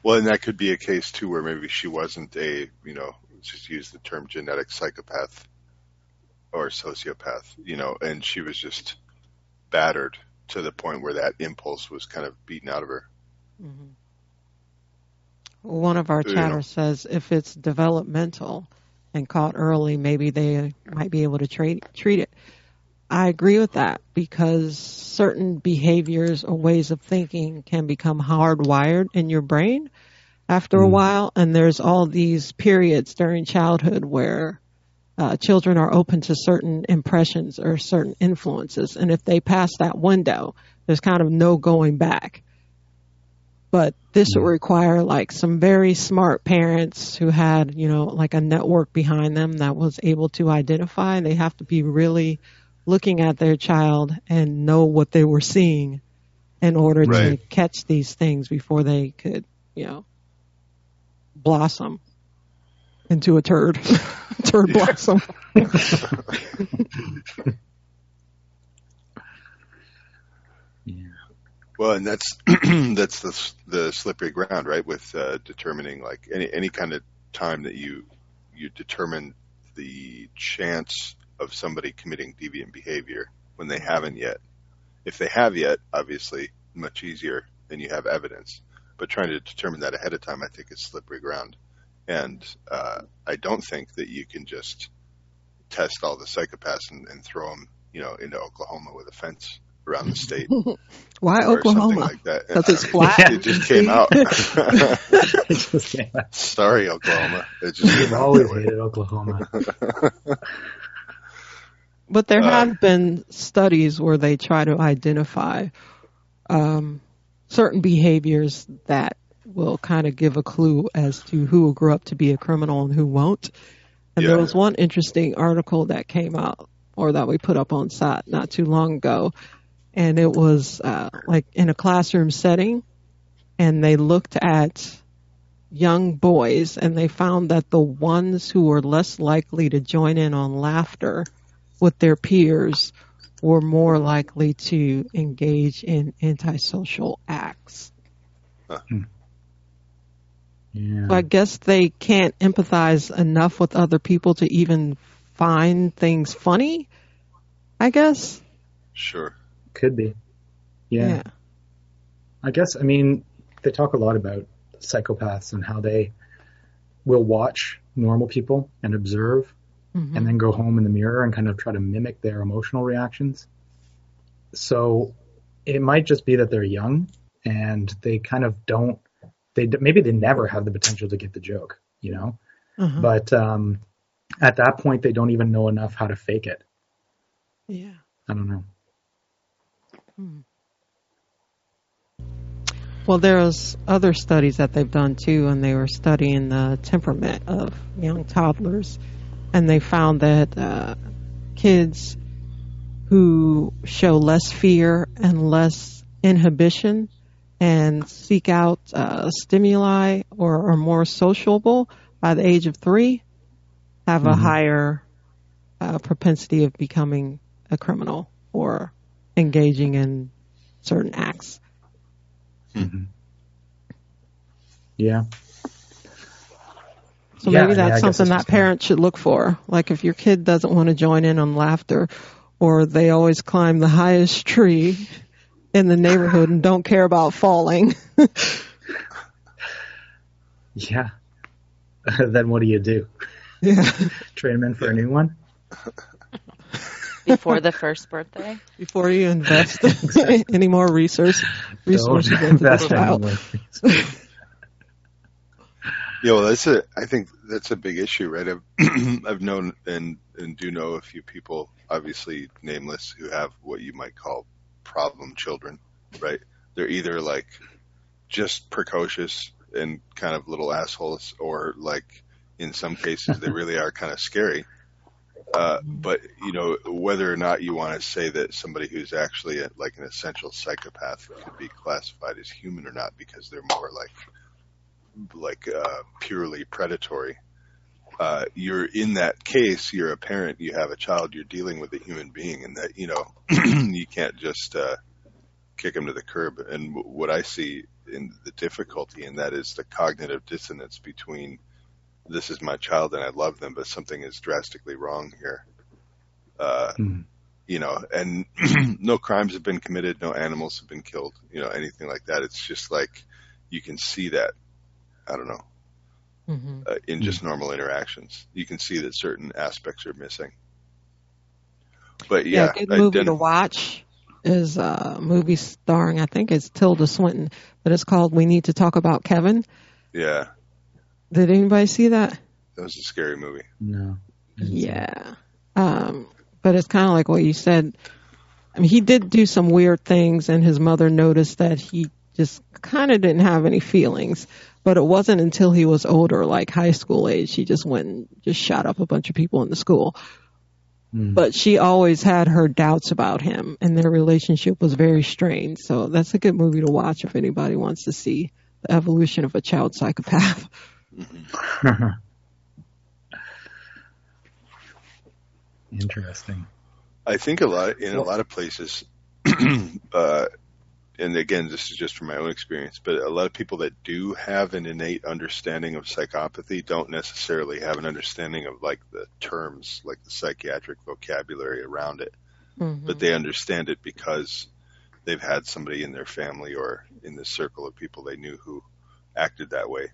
[SPEAKER 1] well, and that could be a case too where maybe she wasn't a, you know, just use the term genetic psychopath or sociopath, you know, and she was just battered to the point where that impulse was kind of beaten out of her. Mm-hmm.
[SPEAKER 3] One of our chatters says if it's developmental and caught early, maybe they might be able to treat treat it. I agree with that because certain behaviors or ways of thinking can become hardwired in your brain after mm. a while. And there's all these periods during childhood where uh, children are open to certain impressions or certain influences. And if they pass that window, there's kind of no going back. But this would require like some very smart parents who had, you know, like a network behind them that was able to identify. They have to be really looking at their child and know what they were seeing in order right. to catch these things before they could, you know, blossom into a turd. [LAUGHS] turd blossom. [LAUGHS] [LAUGHS]
[SPEAKER 1] yeah. Well, and that's [CLEARS THROAT] that's the the slippery ground, right? With uh, determining like any any kind of time that you you determine the chance of somebody committing deviant behavior when they haven't yet. If they have yet, obviously much easier than you have evidence. But trying to determine that ahead of time, I think is slippery ground. And uh, I don't think that you can just test all the psychopaths and, and throw them, you know, into Oklahoma with a fence around the state. [LAUGHS]
[SPEAKER 3] Why Oklahoma?
[SPEAKER 1] Like that.
[SPEAKER 3] Because it's flat.
[SPEAKER 1] It [LAUGHS] just came [LAUGHS] out. it just came out. Sorry, Oklahoma. It just
[SPEAKER 2] We've always hated Oklahoma.
[SPEAKER 3] But there uh, have been studies where they try to identify um, certain behaviors that will kind of give a clue as to who will grow up to be a criminal and who won't. And yeah. there was one interesting article that came out or that we put up on site not too long ago. And it was uh, like in a classroom setting, and they looked at young boys and they found that the ones who were less likely to join in on laughter with their peers were more likely to engage in antisocial acts. Hmm. Yeah. So I guess they can't empathize enough with other people to even find things funny. I guess.
[SPEAKER 1] Sure.
[SPEAKER 2] Could be. Yeah. yeah. I guess, I mean, they talk a lot about psychopaths and how they will watch normal people and observe mm-hmm. and then go home in the mirror and kind of try to mimic their emotional reactions. So it might just be that they're young and they kind of don't they maybe they never have the potential to get the joke, you know. Uh-huh. But um, at that point, they don't even know enough how to fake it.
[SPEAKER 3] Yeah.
[SPEAKER 2] I don't know.
[SPEAKER 3] Hmm. Well, there's other studies that they've done too, and they were studying the temperament of young toddlers and they found that uh, kids who show less fear and less inhibition and seek out uh, stimuli or are more sociable by the age of three have mm-hmm. a higher uh, propensity of becoming a criminal or engaging in certain acts.
[SPEAKER 2] Mm-hmm. Yeah.
[SPEAKER 3] So yeah, maybe that's yeah, something that parents should look for. Like if your kid doesn't want to join in on laughter or they always climb the highest tree in the neighborhood and don't care about falling. [LAUGHS]
[SPEAKER 2] yeah. [LAUGHS] then what do you do?
[SPEAKER 3] Yeah.
[SPEAKER 2] Train them in for a new one?
[SPEAKER 4] Before the first birthday? [LAUGHS]
[SPEAKER 3] Before you invest [LAUGHS] any more research, resources into the child.
[SPEAKER 1] Yeah, well, that's a. I think that's a big issue, right? I've [CLEARS THROAT] I've known and and do know a few people, obviously nameless, who have what you might call problem children, right? They're either like just precocious and kind of little assholes, or like in some cases they [LAUGHS] really are kind of scary. Uh, but you know whether or not you want to say that somebody who's actually a, like an essential psychopath could be classified as human or not because they're more like like uh, purely predatory. Uh, you're in that case, you're a parent, you have a child, you're dealing with a human being, and that you know [CLEARS THROAT] you can't just uh, kick them to the curb. And what I see in the difficulty in that is the cognitive dissonance between this is my child and I love them, but something is drastically wrong here. Uh, mm. You know, and [CLEARS THROAT] no crimes have been committed, no animals have been killed, you know, anything like that. It's just like you can see that. I don't know. Mm-hmm. Uh, in just mm normal interactions, you can see that certain aspects are missing. But yeah,
[SPEAKER 3] yeah good movie to watch is a movie starring I think it's Tilda Swinton, but it's called We Need to Talk About Kevin.
[SPEAKER 1] Yeah.
[SPEAKER 3] Did anybody see that?
[SPEAKER 1] That was a scary movie.
[SPEAKER 2] No.
[SPEAKER 3] Yeah. Um, but it's kind of like what you said. I mean, he did do some weird things, and his mother noticed that he just kind of didn't have any feelings. But it wasn't until he was older, like high school age, he just went and just shot up a bunch of people in the school. Mm. But she always had her doubts about him, and their relationship was very strained. So that's a good movie to watch if anybody wants to see the evolution of a child psychopath. [LAUGHS] [LAUGHS]
[SPEAKER 2] Interesting.
[SPEAKER 1] I think a lot in a lot of places, [CLEARS THROAT] uh, and again, this is just from my own experience, but a lot of people that do have an innate understanding of psychopathy don't necessarily have an understanding of like the terms, like the psychiatric vocabulary around it, mm-hmm. but they understand it because they've had somebody in their family or in the circle of people they knew who acted that way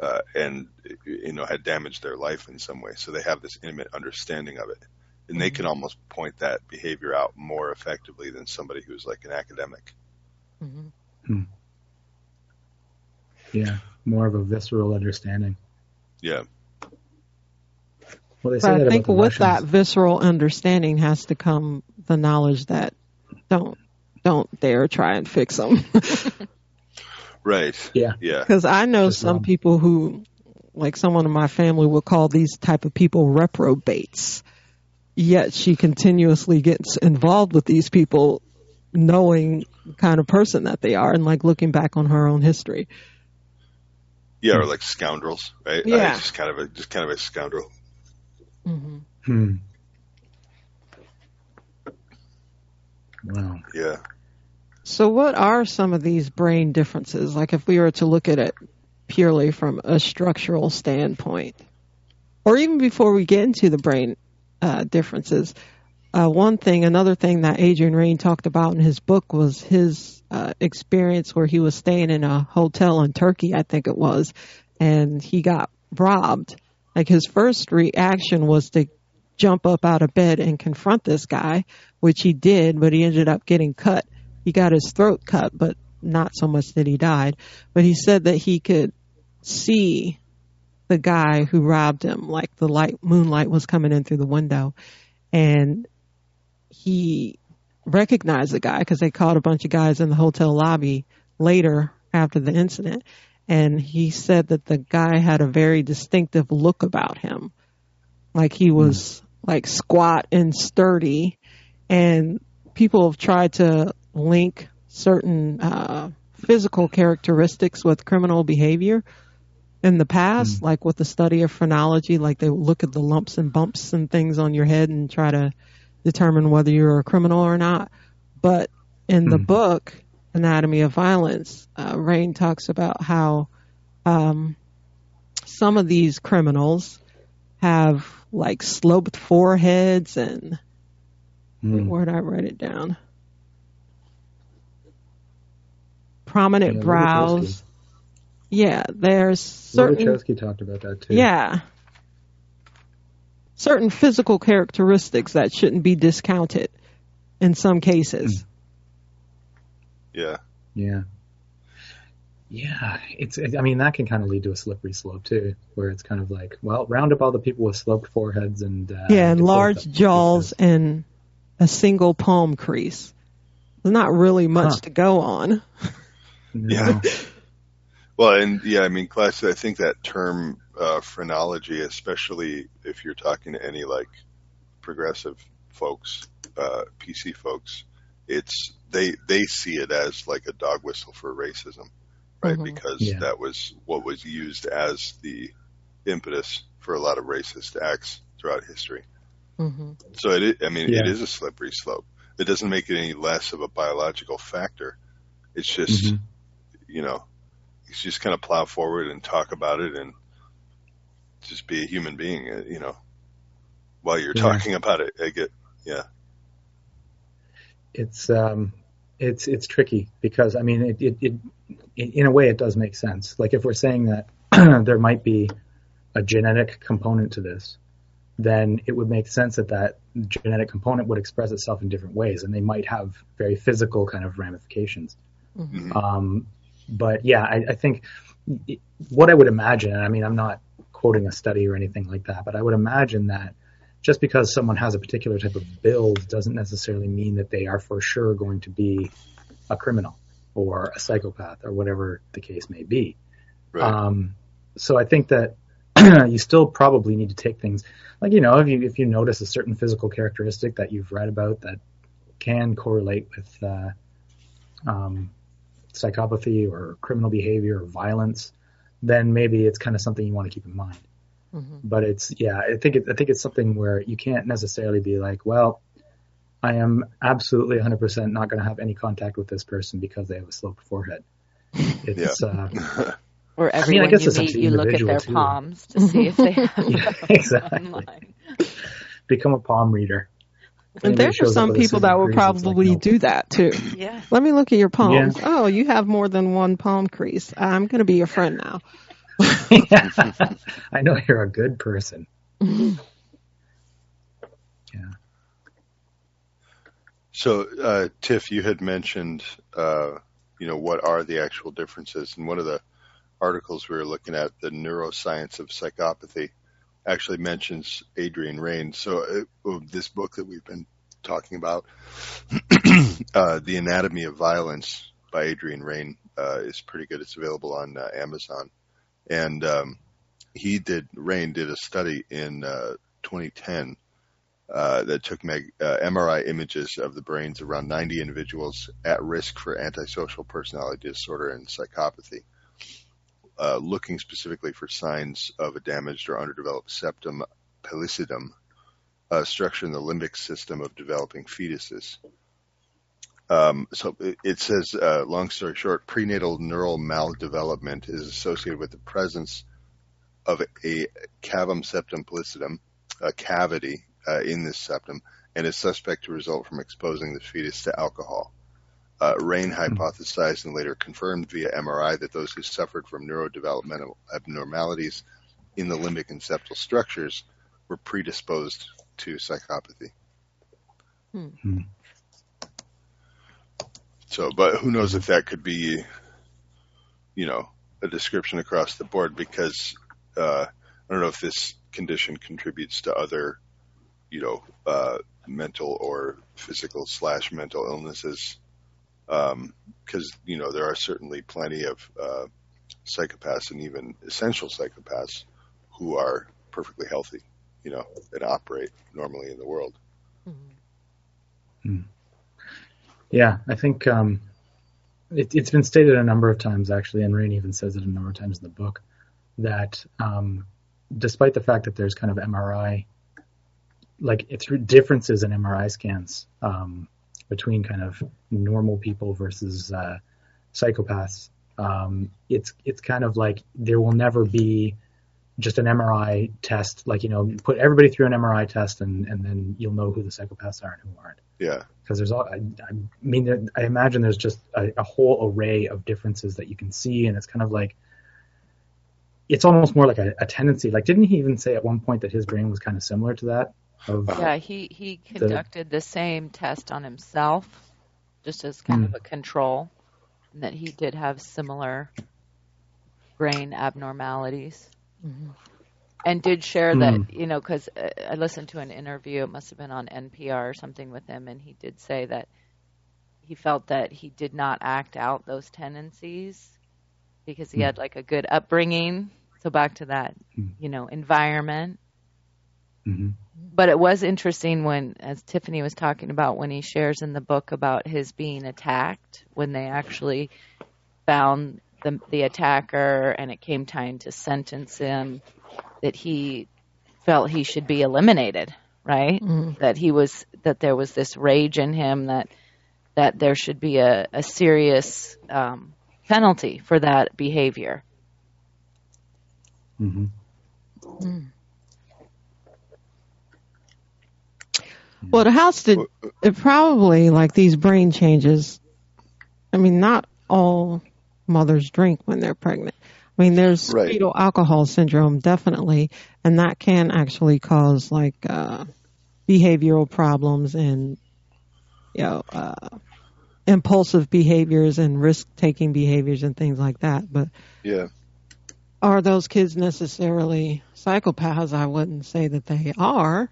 [SPEAKER 1] uh, and you know had damaged their life in some way. So they have this intimate understanding of it, and they can mm-hmm. almost point that behavior out more effectively than somebody who's like an academic.
[SPEAKER 2] Mm-hmm. Hmm. Yeah, more of a visceral understanding.
[SPEAKER 1] Yeah.
[SPEAKER 3] Well, but I think with that visceral understanding has to come the knowledge that don't don't dare try and fix them. [LAUGHS]
[SPEAKER 1] Right.
[SPEAKER 2] Yeah.
[SPEAKER 1] Yeah.
[SPEAKER 3] Because I know That's some wrong. people who, like someone in my family, would call these type of people reprobates. Yet she continuously gets involved with these people, knowing the kind of person that they are, and like looking back on her own history.
[SPEAKER 1] Yeah, or like scoundrels, right?
[SPEAKER 3] Yeah,
[SPEAKER 1] just kind of a just kind of a scoundrel.
[SPEAKER 2] Mm-hmm. Hmm.
[SPEAKER 1] Wow. Yeah.
[SPEAKER 3] So, what are some of these brain differences? Like, if we were to look at it purely from a structural standpoint, or even before we get into the brain uh, differences, uh, one thing, another thing that Adrian Raine talked about in his book was his uh, experience where he was staying in a hotel in Turkey, I think it was, and he got robbed. Like his first reaction was to jump up out of bed and confront this guy, which he did, but he ended up getting cut he got his throat cut, but not so much that he died. But he said that he could see the guy who robbed him, like the light moonlight was coming in through the window, and he recognized the guy because they caught a bunch of guys in the hotel lobby later after the incident, and he said that the guy had a very distinctive look about him, like he was mm. like squat and sturdy, and people have tried to link certain uh, physical characteristics with criminal behavior in the past, mm. like with the study of phrenology, like they look at the lumps and bumps and things on your head and try to determine whether you're a criminal or not. But in mm. the hmm. book, Anatomy of Violence, uh, Raine talks about how um, some of these criminals have like sloped foreheads and mm. where did I write it down? Prominent yeah, brows. Yeah, there's certain.
[SPEAKER 2] Lobaczewski talked about that too.
[SPEAKER 3] Yeah. Certain physical characteristics that shouldn't be discounted in some cases.
[SPEAKER 1] Yeah.
[SPEAKER 2] Yeah. Yeah, it's. I mean, that can kind of lead to a slippery slope too, where it's kind of like, well, round up all the people with sloped foreheads and uh,
[SPEAKER 3] yeah, and large jaws and a single palm crease. There's not really much huh. to go on. [LAUGHS]
[SPEAKER 1] Yeah. [LAUGHS] Well, and yeah, I mean, class. I think that term uh, phrenology, especially if you're talking to any like progressive folks, uh, PC folks, it's they they see it as like a dog whistle for racism, right? Mm-hmm. Because yeah. that was what was used as the impetus for a lot of racist acts throughout history. Mm-hmm. So it, I mean, yeah. it is a slippery slope. It doesn't make it any less of a biological factor. It's just, mm-hmm. You know, just kind of plow forward and talk about it and just be a human being, uh, you know, while you're yeah. talking about it. I get, yeah.
[SPEAKER 2] It's, um, it's, it's tricky because I mean, it, it, it, in a way it does make sense. Like if we're saying that [CLEARS THROAT] there might be a genetic component to this, then it would make sense that that genetic component would express itself in different ways, and they might have very physical kind of ramifications. Mm-hmm. Um, but yeah, I, I think what I would imagine, I mean, I'm not quoting a study or anything like that, but I would imagine that just because someone has a particular type of build doesn't necessarily mean that they are for sure going to be a criminal or a psychopath or whatever the case may be. Right. Um, so I think that [CLEARS THROAT] you still probably need to take things like you know if you if you notice a certain physical characteristic that you've read about that can correlate with uh, um, psychopathy or criminal behavior or violence, then maybe it's kind of something you want to keep in mind. Mm-hmm. But it's yeah, I think it, I think it's something where you can't necessarily be like, well, I am absolutely 100% not going to have any contact with this person because they have a sloped forehead. [LAUGHS] It's uh, [LAUGHS]
[SPEAKER 4] Or everyone I mean, I you meet, you look at their too. palms to see if they [LAUGHS] have yeah, exactly.
[SPEAKER 2] Become a palm reader.
[SPEAKER 3] And there are some people that will probably like, do that too.
[SPEAKER 4] Yeah.
[SPEAKER 3] Let me look at your palms. Yeah. Oh, you have more than one palm crease. I'm going to be your friend now. [LAUGHS]
[SPEAKER 2] I know you're a good person. [LAUGHS] Yeah.
[SPEAKER 1] So, uh, Tiff, you had mentioned, uh, you know, what are the actual differences, and one of the articles we were looking at, the neuroscience of psychopathy, actually mentions Adrian Raine. So uh, this book that we've been talking about, [CLEARS THROAT] uh, The Anatomy of Violence by Adrian Raine, uh, is pretty good. It's available on uh, Amazon. And um, he did, Raine did a study in 2010 uh, that took meg, uh, MRI images of the brains around 90 individuals at risk for antisocial personality disorder and psychopathy uh, looking specifically for signs of a damaged or underdeveloped septum pellucidum, a structure in the limbic system of developing fetuses. Um, so it says, uh, long story short, prenatal neural maldevelopment is associated with the presence of a cavum septum pellucidum, a cavity uh, in this septum, and is suspect to result from exposing the fetus to alcohol. Uh, Raine hmm. hypothesized and later confirmed via MRI that those who suffered from neurodevelopmental abnormalities in the limbic and septal structures were predisposed to psychopathy. Hmm. hmm. So, but who knows if that could be, you know, a description across the board because uh, I don't know if this condition contributes to other, you know, uh, mental or physical slash mental illnesses because um, you know there are certainly plenty of uh, psychopaths and even essential psychopaths who are perfectly healthy, you know, and operate normally in the world.
[SPEAKER 2] Mm-hmm. Yeah, I think um, it, has been stated a number of times actually, and Raine even says it a number of times in the book that um, despite the fact that there's kind of MRI, like it's differences in MRI scans um, between kind of normal people versus uh, psychopaths. Um, it's it's kind of like there will never be just an MRI test, like you know, put everybody through an MRI test, and and then you'll know who the psychopaths are and who aren't.
[SPEAKER 1] Yeah.
[SPEAKER 2] Because there's all, I, I mean, I imagine there's just a, a whole array of differences that you can see, and it's kind of like it's almost more like a, a, tendency. Like, didn't he even say at one point that his brain was kind of similar to that?
[SPEAKER 4] Of yeah, he he conducted the, the same test on himself, just as kind mm. of a control, and that he did have similar brain abnormalities. Mm-hmm. And did share mm. that, you know, because uh, I listened to an interview, it must have been on NPR or something with him, and he did say that he felt that he did not act out those tendencies because he mm. had like a good upbringing. So back to that, mm. you know, environment. Mm-hmm. But it was interesting when, as Tiffany was talking about, when he shares in the book about his being attacked, when they actually found the, the attacker and it came time to sentence him, that he felt he should be eliminated, right? Mm. That he was, that there was this rage in him that, that there should be a, a serious um, penalty for that behavior. Mm-hmm. Mm.
[SPEAKER 3] Well, the house did it probably like these brain changes. I mean, not all mothers drink when they're pregnant. I mean, there's right. fetal alcohol syndrome definitely, and that can actually cause like uh, behavioral problems and you know uh, impulsive behaviors and risk taking behaviors and things like that. But
[SPEAKER 1] yeah,
[SPEAKER 3] are those kids necessarily psychopaths? I wouldn't say that they are.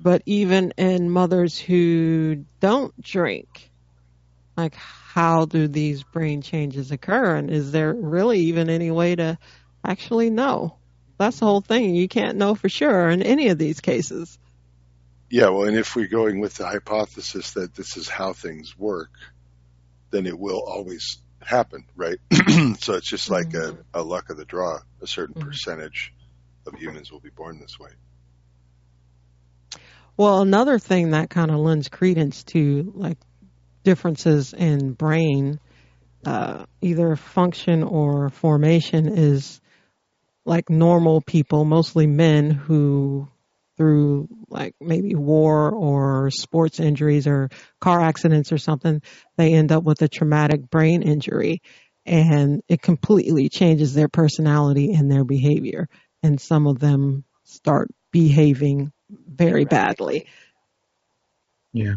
[SPEAKER 3] But even in mothers who don't drink, like how do these brain changes occur? And is there really even any way to actually know? That's the whole thing. You can't know for sure in any of these cases.
[SPEAKER 1] Yeah, well, and if we're going with the hypothesis that this is how things work, then it will always happen, right? [CLEARS THROAT] so it's just like mm-hmm. a, a, luck of the draw. A certain mm-hmm. percentage of humans will be born this way.
[SPEAKER 3] Well, another thing that kind of lends credence to like differences in brain, uh, either function or formation, is like normal people, mostly men who through like maybe war or sports injuries or car accidents or something, they end up with a traumatic brain injury and it completely changes their personality and their behavior. And some of them start behaving very badly.
[SPEAKER 2] Yeah.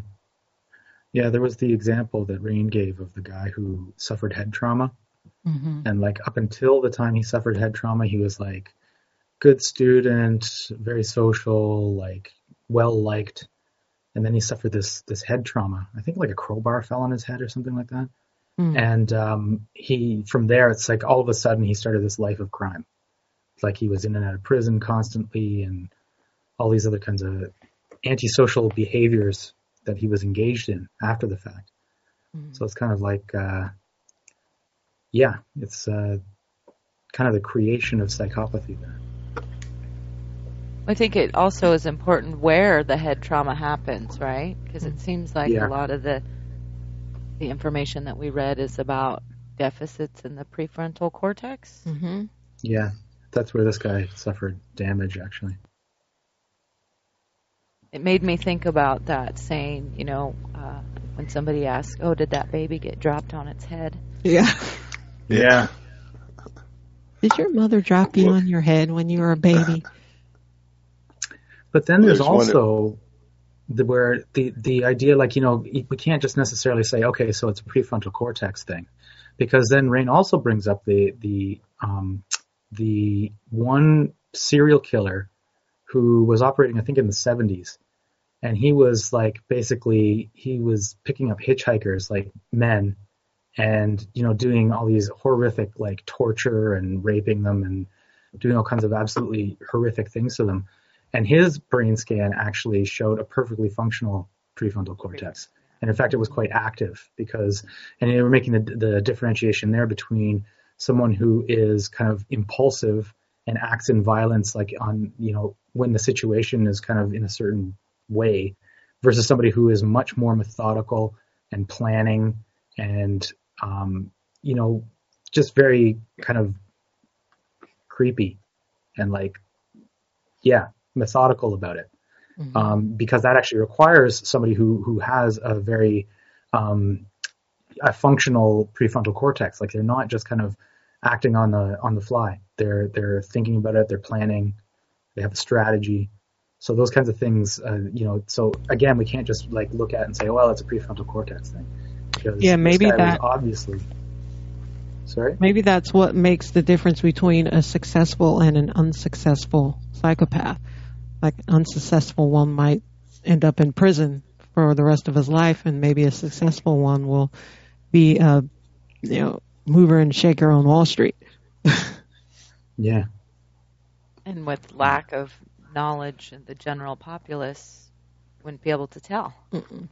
[SPEAKER 2] Yeah, there was the example that Raine gave of the guy who suffered head trauma. Mm-hmm. And like up until the time he suffered head trauma, he was like good student, very social, like well liked. And then he suffered this this head trauma. I think like a crowbar fell on his head or something like that. Mm. And um, he from there, it's like all of a sudden he started this life of crime. It's like he was in and out of prison constantly, and all these other kinds of antisocial behaviors that he was engaged in after the fact. Mm. So it's kind of like, uh, yeah, it's uh, kind of the creation of psychopathy there.
[SPEAKER 4] I think it also is important where the head trauma happens, right? Because it seems like yeah. a lot of the the information that we read is about deficits in the prefrontal cortex.
[SPEAKER 3] Mm-hmm.
[SPEAKER 2] Yeah, that's where this guy suffered damage, actually.
[SPEAKER 4] It made me think about that saying, you know, uh, when somebody asks, "Oh, did that baby get dropped on its head?"
[SPEAKER 3] Yeah.
[SPEAKER 1] Yeah.
[SPEAKER 3] Did your mother drop you on your head when you were a baby?
[SPEAKER 2] But then there's, there's also the, where the the idea, like you know, we can't just necessarily say, okay, so it's a prefrontal cortex thing, because then Raine also brings up the the um, the one serial killer who was operating, I think, in the 70s, and he was like basically he was picking up hitchhikers, like men, and you know, doing all these horrific like torture and raping them and doing all kinds of absolutely horrific things to them and his brain scan actually showed a perfectly functional prefrontal cortex. And in fact, it was quite active because, and they were making the, the differentiation there between someone who is kind of impulsive and acts in violence, like on, you know, when the situation is kind of in a certain way, versus somebody who is much more methodical and planning and, um, you know, just very kind of creepy and like, yeah, methodical about it, mm-hmm. um, because that actually requires somebody who who has a very um, a functional prefrontal cortex. Like they're not just kind of acting on the on the fly. They're they're thinking about it. They're planning. They have a strategy. So those kinds of things, uh, you know. So again, we can't just like look at it and say, "Oh, well, it's a prefrontal cortex thing."
[SPEAKER 3] Because yeah, maybe that
[SPEAKER 2] obviously. Sorry.
[SPEAKER 3] Maybe that's what makes the difference between a successful and an unsuccessful psychopath like unsuccessful one might end up in prison for the rest of his life, and maybe a successful one will be, uh, you know, mover and shaker on Wall Street. [LAUGHS]
[SPEAKER 2] yeah.
[SPEAKER 4] And with lack of knowledge, the general populace wouldn't be able to tell. Mm-mm.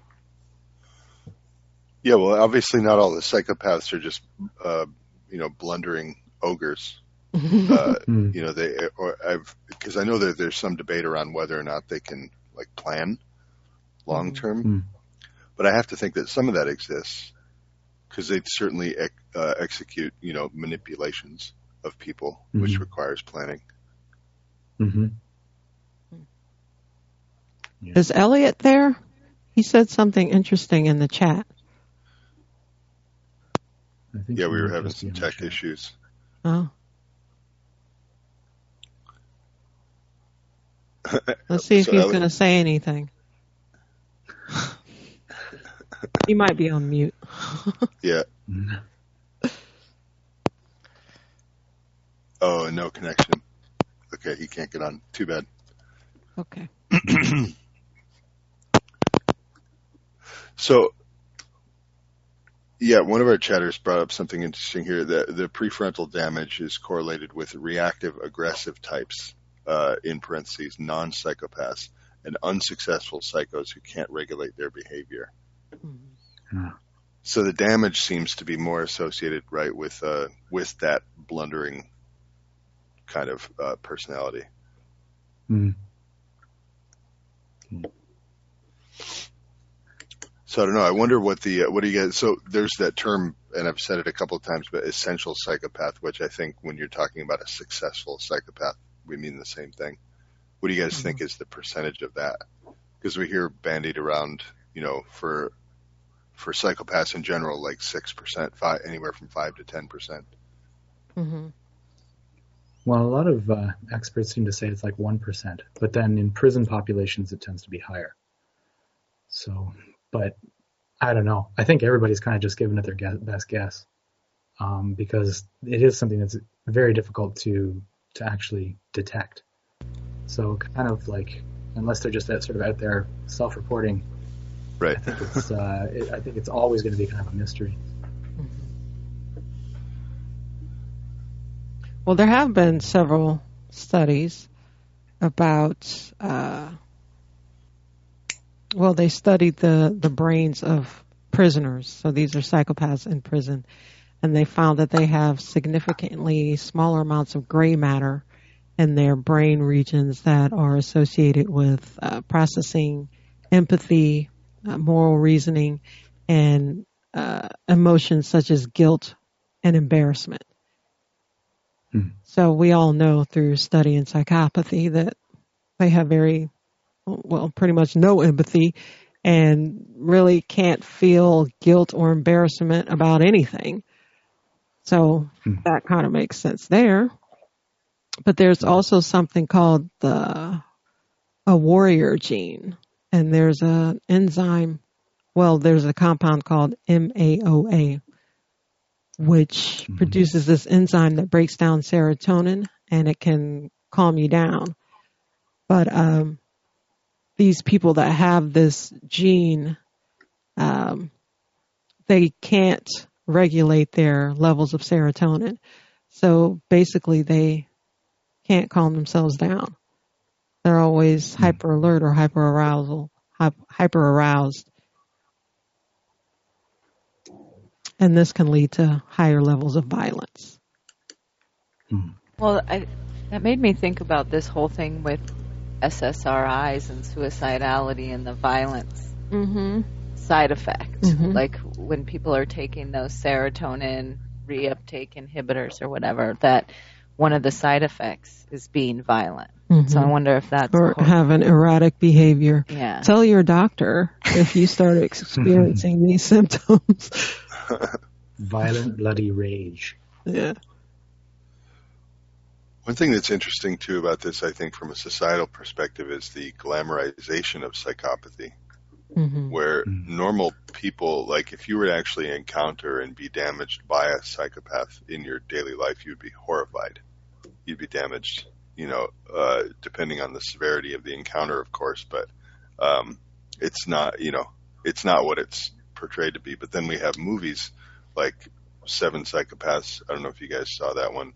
[SPEAKER 1] Yeah, well, obviously not all the psychopaths are just, uh, you know, blundering ogres. [LAUGHS] uh, hmm. you know, they, or I've, because I know that there's some debate around whether or not they can like plan long term, mm-hmm. but I have to think that some of that exists because they'd certainly uh, execute, you know, manipulations of people, mm-hmm. which requires planning.
[SPEAKER 2] Mm-hmm.
[SPEAKER 3] Yeah. Is Elliot there? He said something interesting in the chat.
[SPEAKER 1] yeah, we were having some tech issues.
[SPEAKER 3] Oh. [LAUGHS] Let's see if so he's going to say anything. [LAUGHS] he might be on mute.
[SPEAKER 1] yeah. Oh, no connection. Okay, he can't get on. Too bad.
[SPEAKER 3] Okay. [CLEARS THROAT]
[SPEAKER 1] so, yeah, one of our chatters brought up something interesting here. That the prefrontal damage is correlated with reactive aggressive types, uh, in parentheses, non-psychopaths, and unsuccessful psychos who can't regulate their behavior. Mm-hmm. So the damage seems to be more associated, right, with uh, with that blundering kind of uh, personality.
[SPEAKER 2] Mm.
[SPEAKER 1] So I don't know. I wonder what the uh, what do you guys? So there's that term, and I've said it a couple of times, but essential psychopath, which I think when you're talking about a successful psychopath, we mean the same thing. What do you guys mm-hmm. think is the percentage of that? Because we hear bandied around, you know, for for psychopaths in general, like six percent, five anywhere from five to ten percent.
[SPEAKER 3] Mm-hmm.
[SPEAKER 2] Well, a lot of uh, experts seem to say it's like one percent, but then in prison populations it tends to be higher. So, but I don't know. I think everybody's kind of just giving it their guess, best guess um, because it is something that's very difficult to to actually detect. So, kind of like unless they're just that sort of out there self-reporting,
[SPEAKER 1] right?
[SPEAKER 2] I think it's, uh, it, I think it's always going to be kind of a mystery.
[SPEAKER 3] Well, there have been several studies about. Uh, well, they studied the the brains of prisoners. So these are psychopaths in prison, and they found that they have significantly smaller amounts of gray matter in their brain regions that are associated with uh, processing empathy, uh, moral reasoning, and uh, emotions such as guilt and embarrassment. Mm-hmm. So we all know through studying psychopathy that they have very, well, pretty much no empathy and really can't feel guilt or embarrassment about anything. So mm-hmm. that kind of makes sense there. But there's also something called the a warrior gene, and there's an enzyme. Well, there's a compound called MAOA, which mm-hmm. produces this enzyme that breaks down serotonin and it can calm you down. But um, these people that have this gene, um, they can't regulate their levels of serotonin. So basically, they can't calm themselves down. They're always mm-hmm. hyper alert or hyper arousal, hyper aroused. And this can lead to higher levels of violence.
[SPEAKER 4] Hmm. Well, I, that made me think about this whole thing with SSRIs and suicidality and the violence
[SPEAKER 3] mm-hmm.
[SPEAKER 4] side effect. Mm-hmm. Like when people are taking those serotonin reuptake inhibitors or whatever, that one of the side effects is being violent. Mm-hmm. So I wonder if that's
[SPEAKER 3] or have an erratic behavior.
[SPEAKER 4] Yeah.
[SPEAKER 3] Tell your doctor if you start [LAUGHS] experiencing these symptoms. [LAUGHS]
[SPEAKER 2] Violent, bloody rage.
[SPEAKER 3] Yeah.
[SPEAKER 1] One thing that's interesting too about this, I think, from a societal perspective, is the glamorization of psychopathy. Mm-hmm. Where mm-hmm. normal people, like if you were to actually encounter and be damaged by a psychopath in your daily life, you'd be horrified. You'd be damaged, you know, uh, depending on the severity of the encounter, of course, but um, it's not, you know, it's not what it's portrayed to be. But then we have movies like Seven Psychopaths. I don't know if you guys saw that one.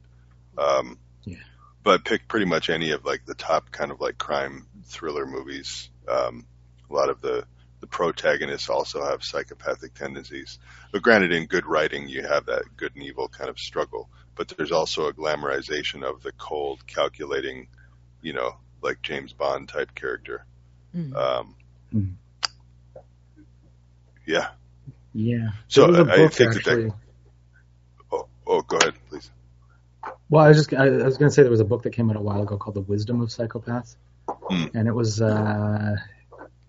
[SPEAKER 1] Um,
[SPEAKER 2] yeah.
[SPEAKER 1] But pick pretty much any of like the top kind of like crime thriller movies. Um, a lot of the the protagonists also have psychopathic tendencies. But granted, in good writing, you have that good and evil kind of struggle. But there's also a glamorization of the cold, calculating, you know, like James Bond type character. Mm. Um, mm. Yeah.
[SPEAKER 2] Yeah.
[SPEAKER 1] So I, I, think actually, that, that. Oh, oh, go ahead, please.
[SPEAKER 2] Well, I was just I, was going to say there was a book that came out a while ago called The Wisdom of Psychopaths, mm. and it was uh,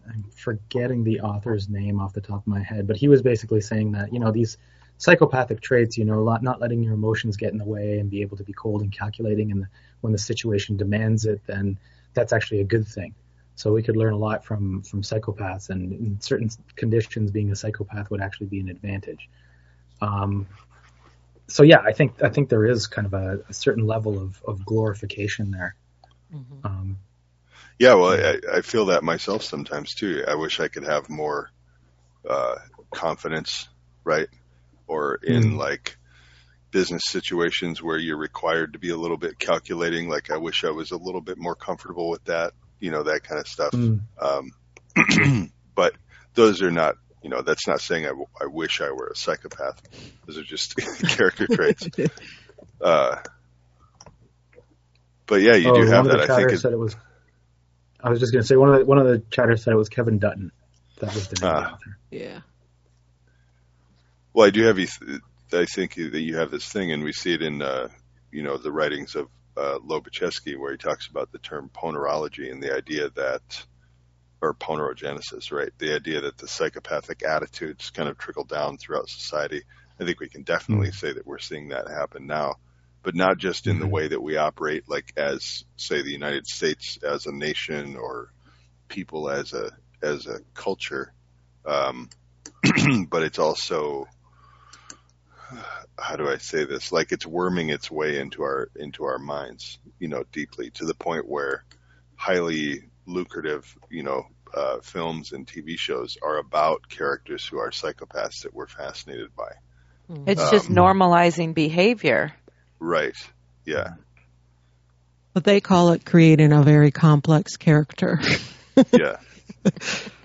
[SPEAKER 2] I'm forgetting the author's name off the top of my head, but he was basically saying that you know these psychopathic traits, you know, not letting your emotions get in the way and be able to be cold and calculating, and when the situation demands it, then that's actually a good thing. So we could learn a lot from from psychopaths, and in certain conditions, being a psychopath would actually be an advantage. Um, so yeah, I think I think there is kind of a, a certain level of, of glorification there. Mm-hmm. Um,
[SPEAKER 1] yeah, well, I, I feel that myself sometimes too. I wish I could have more uh, confidence, right? Or in mm. like business situations where you're required to be a little bit calculating. Like I wish I was a little bit more comfortable with that, you know, that kind of stuff. Mm. Um, [CLEARS THROAT] but those are not, you know, that's not saying I, w- I wish I were a psychopath. Those are just [LAUGHS] character traits. [LAUGHS] Uh, but yeah, you oh, do have that. I think
[SPEAKER 2] said it was I was just going to say one of the one of the chatters said it was Kevin Dutton. That was the name of the ah. author.
[SPEAKER 3] Yeah.
[SPEAKER 1] Well, I do have you. I think that you have this thing, and we see it in uh, you know the writings of uh, Lobaczewski, where he talks about the term ponerology and the idea that, or ponerogenesis, right? The idea that the psychopathic attitudes kind of trickle down throughout society. I think we can definitely mm-hmm. say that we're seeing that happen now but not just in the mm-hmm. way that we operate, like as say the United States as a nation or people as a as a culture, um, [CLEARS THROAT] but it's also how do I say this? Like it's worming its way into our into our minds, you know, deeply to the point where highly lucrative, you know, uh, films and TV shows are about characters who are psychopaths that we're fascinated by.
[SPEAKER 4] It's um, just normalizing behavior.
[SPEAKER 1] Right. Yeah.
[SPEAKER 3] But they call it creating a very complex character.
[SPEAKER 1] yeah. [LAUGHS]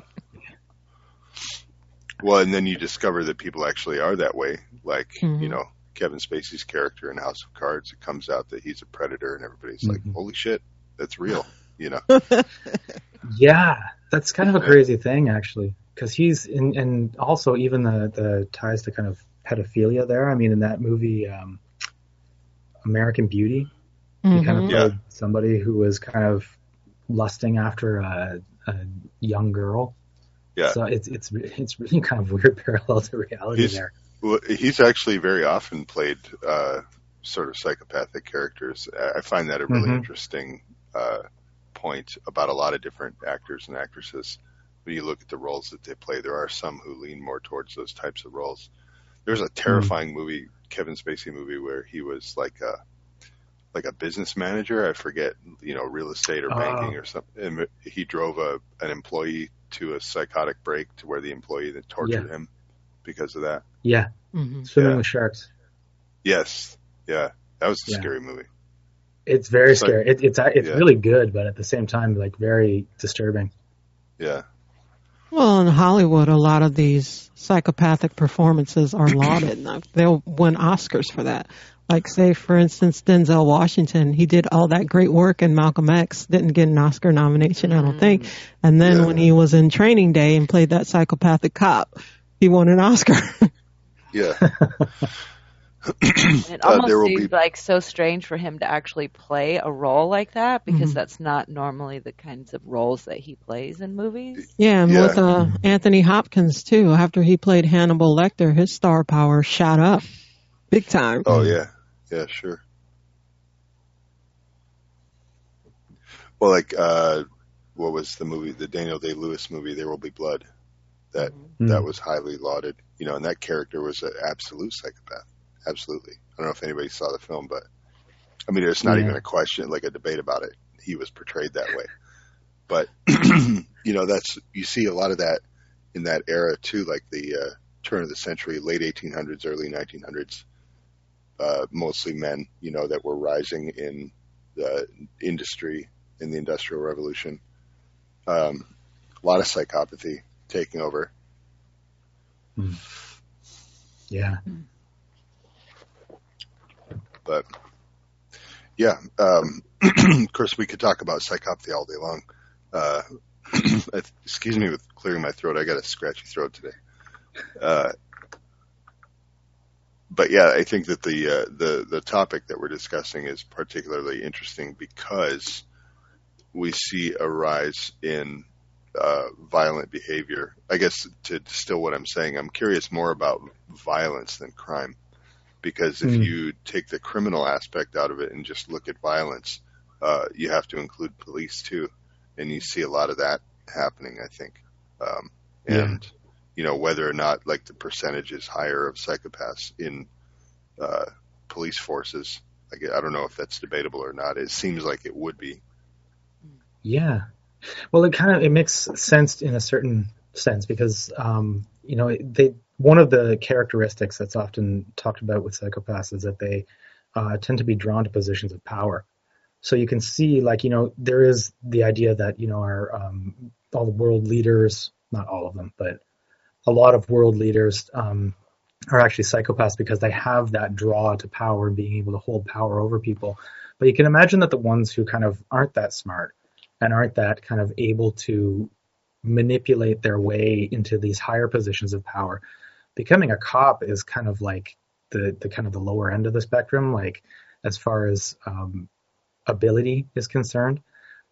[SPEAKER 1] Well, and then you discover that people actually are that way. Like, mm-hmm. you know, Kevin Spacey's character in House of Cards, it comes out that he's a predator and everybody's mm-hmm. like, holy shit, that's real, [LAUGHS] you know? [LAUGHS]
[SPEAKER 2] yeah, that's kind of a crazy thing, actually. Because he's in, and also even the, the ties to kind of pedophilia there. I mean, in that movie, um, American Beauty. Mm-hmm. He kind of played yeah. somebody who was kind of lusting after a, a, young girl.
[SPEAKER 1] Yeah.
[SPEAKER 2] So it's it's it's really [LAUGHS] kind of weird parallel to reality
[SPEAKER 1] he's,
[SPEAKER 2] there.
[SPEAKER 1] Well, he's actually very often played uh, sort of psychopathic characters. I find that a really mm-hmm. interesting uh, point about a lot of different actors and actresses. When you look at the roles that they play, there are some who lean more towards those types of roles. There's a mm-hmm. terrifying mm-hmm. movie Kevin Spacey movie where he was like a like a business manager. I forget, you know, real estate or banking uh, or something. And he drove a an employee to a psychotic break to where the employee that tortured yeah. him because of that.
[SPEAKER 2] Yeah, mm-hmm. swimming yeah. with sharks.
[SPEAKER 1] Yes, yeah, that was a yeah. scary movie.
[SPEAKER 2] It's very it's scary. Like, it, it's it's really good, but at the same time, like very disturbing.
[SPEAKER 1] Yeah.
[SPEAKER 3] Well, in Hollywood, a lot of these psychopathic performances are lauded. [CLEARS THROAT] They'll win Oscars for that. Like, say, for instance, Denzel Washington, he did all that great work in Malcolm X, didn't get an Oscar nomination, I don't think. And then yeah. when he was in Training Day and played that psychopathic cop, he won an Oscar. [LAUGHS]
[SPEAKER 1] yeah.
[SPEAKER 4] it almost uh, seems be... like so strange for him to actually play a role like that because mm-hmm. that's not normally the kinds of roles that he plays in movies.
[SPEAKER 3] Yeah, and yeah. with uh, Anthony Hopkins too. After he played Hannibal Lecter, his star power shot up big time.
[SPEAKER 1] Oh yeah, yeah, sure. Well, like uh, what was the movie, the Daniel Day Lewis movie, There Will Be Blood? That mm-hmm. that was highly lauded, you know, and that character was an absolute psychopath absolutely. I don't know if anybody saw the film, but I mean, it's not yeah. even a question, like a debate about it. He was portrayed that way. But, [CLEARS THROAT] you know, that's, you see a lot of that in that era too, like the, uh, turn of the century, late 1800s, early 1900s, uh, mostly men, you know, that were rising in the industry in the Industrial Revolution. Um, a lot of psychopathy taking over.
[SPEAKER 2] Mm. Yeah.
[SPEAKER 1] But yeah, um, [CLEARS THROAT] of course we could talk about psychopathy all day long. Uh, [CLEARS THROAT] excuse me with clearing my throat. I got a scratchy throat today. Uh, but yeah, I think that the uh, the the topic that we're discussing is particularly interesting because we see a rise in uh, violent behavior. I guess to distill what I'm saying, I'm curious more about violence than crime, because if mm. you take the criminal aspect out of it and just look at violence, uh, you have to include police too, and you see a lot of that happening. I think, um, and yeah. You know whether or not like the percentage is higher of psychopaths in uh, police forces. I, I don't know if that's debatable or not. It seems like it would be.
[SPEAKER 2] Yeah, well, it kind of it makes sense in a certain sense because um, you know they one of the characteristics that's often talked about with psychopaths is that they uh, tend to be drawn to positions of power. So you can see, like you know, there is the idea that you know our um, all the world leaders, not all of them, but a lot of world leaders um, are actually psychopaths because they have that draw to power and being able to hold power over people. But you can imagine that the ones who kind of aren't that smart and aren't that kind of able to manipulate their way into these higher positions of power. Becoming a cop is kind of like the the kind of the lower end of the spectrum, like as far as um, ability is concerned.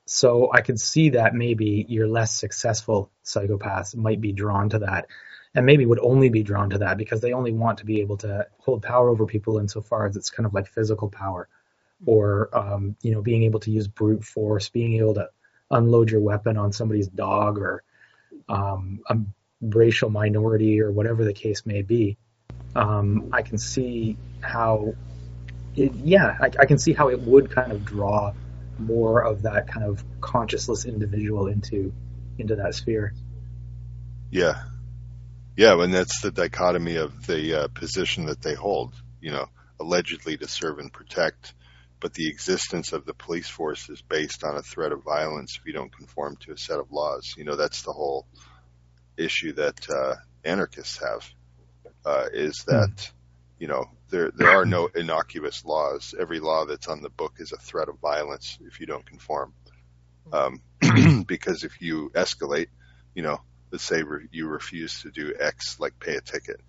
[SPEAKER 2] So I could see that maybe your less successful psychopaths might be drawn to that, and maybe would only be drawn to that because they only want to be able to hold power over people insofar as it's kind of like physical power or um, you know being able to use brute force, being able to unload your weapon on somebody's dog or um, a racial minority or whatever the case may be. Um, I can see how, it, yeah, I, I, can see how it would kind of draw more of that kind of consciousless individual into into that sphere.
[SPEAKER 1] Yeah, yeah, and that's the dichotomy of the uh, position that they hold. You know, allegedly to serve and protect but the existence of the police force is based on a threat of violence if you don't conform to a set of laws. You know, that's the whole issue that uh, anarchists have uh, is hmm. that you know there there are no innocuous laws. Every law that's on the book is a threat of violence if you don't conform. Um, [CLEARS THROAT] because if you escalate, you know, let's say re- you refuse to do X, like pay a ticket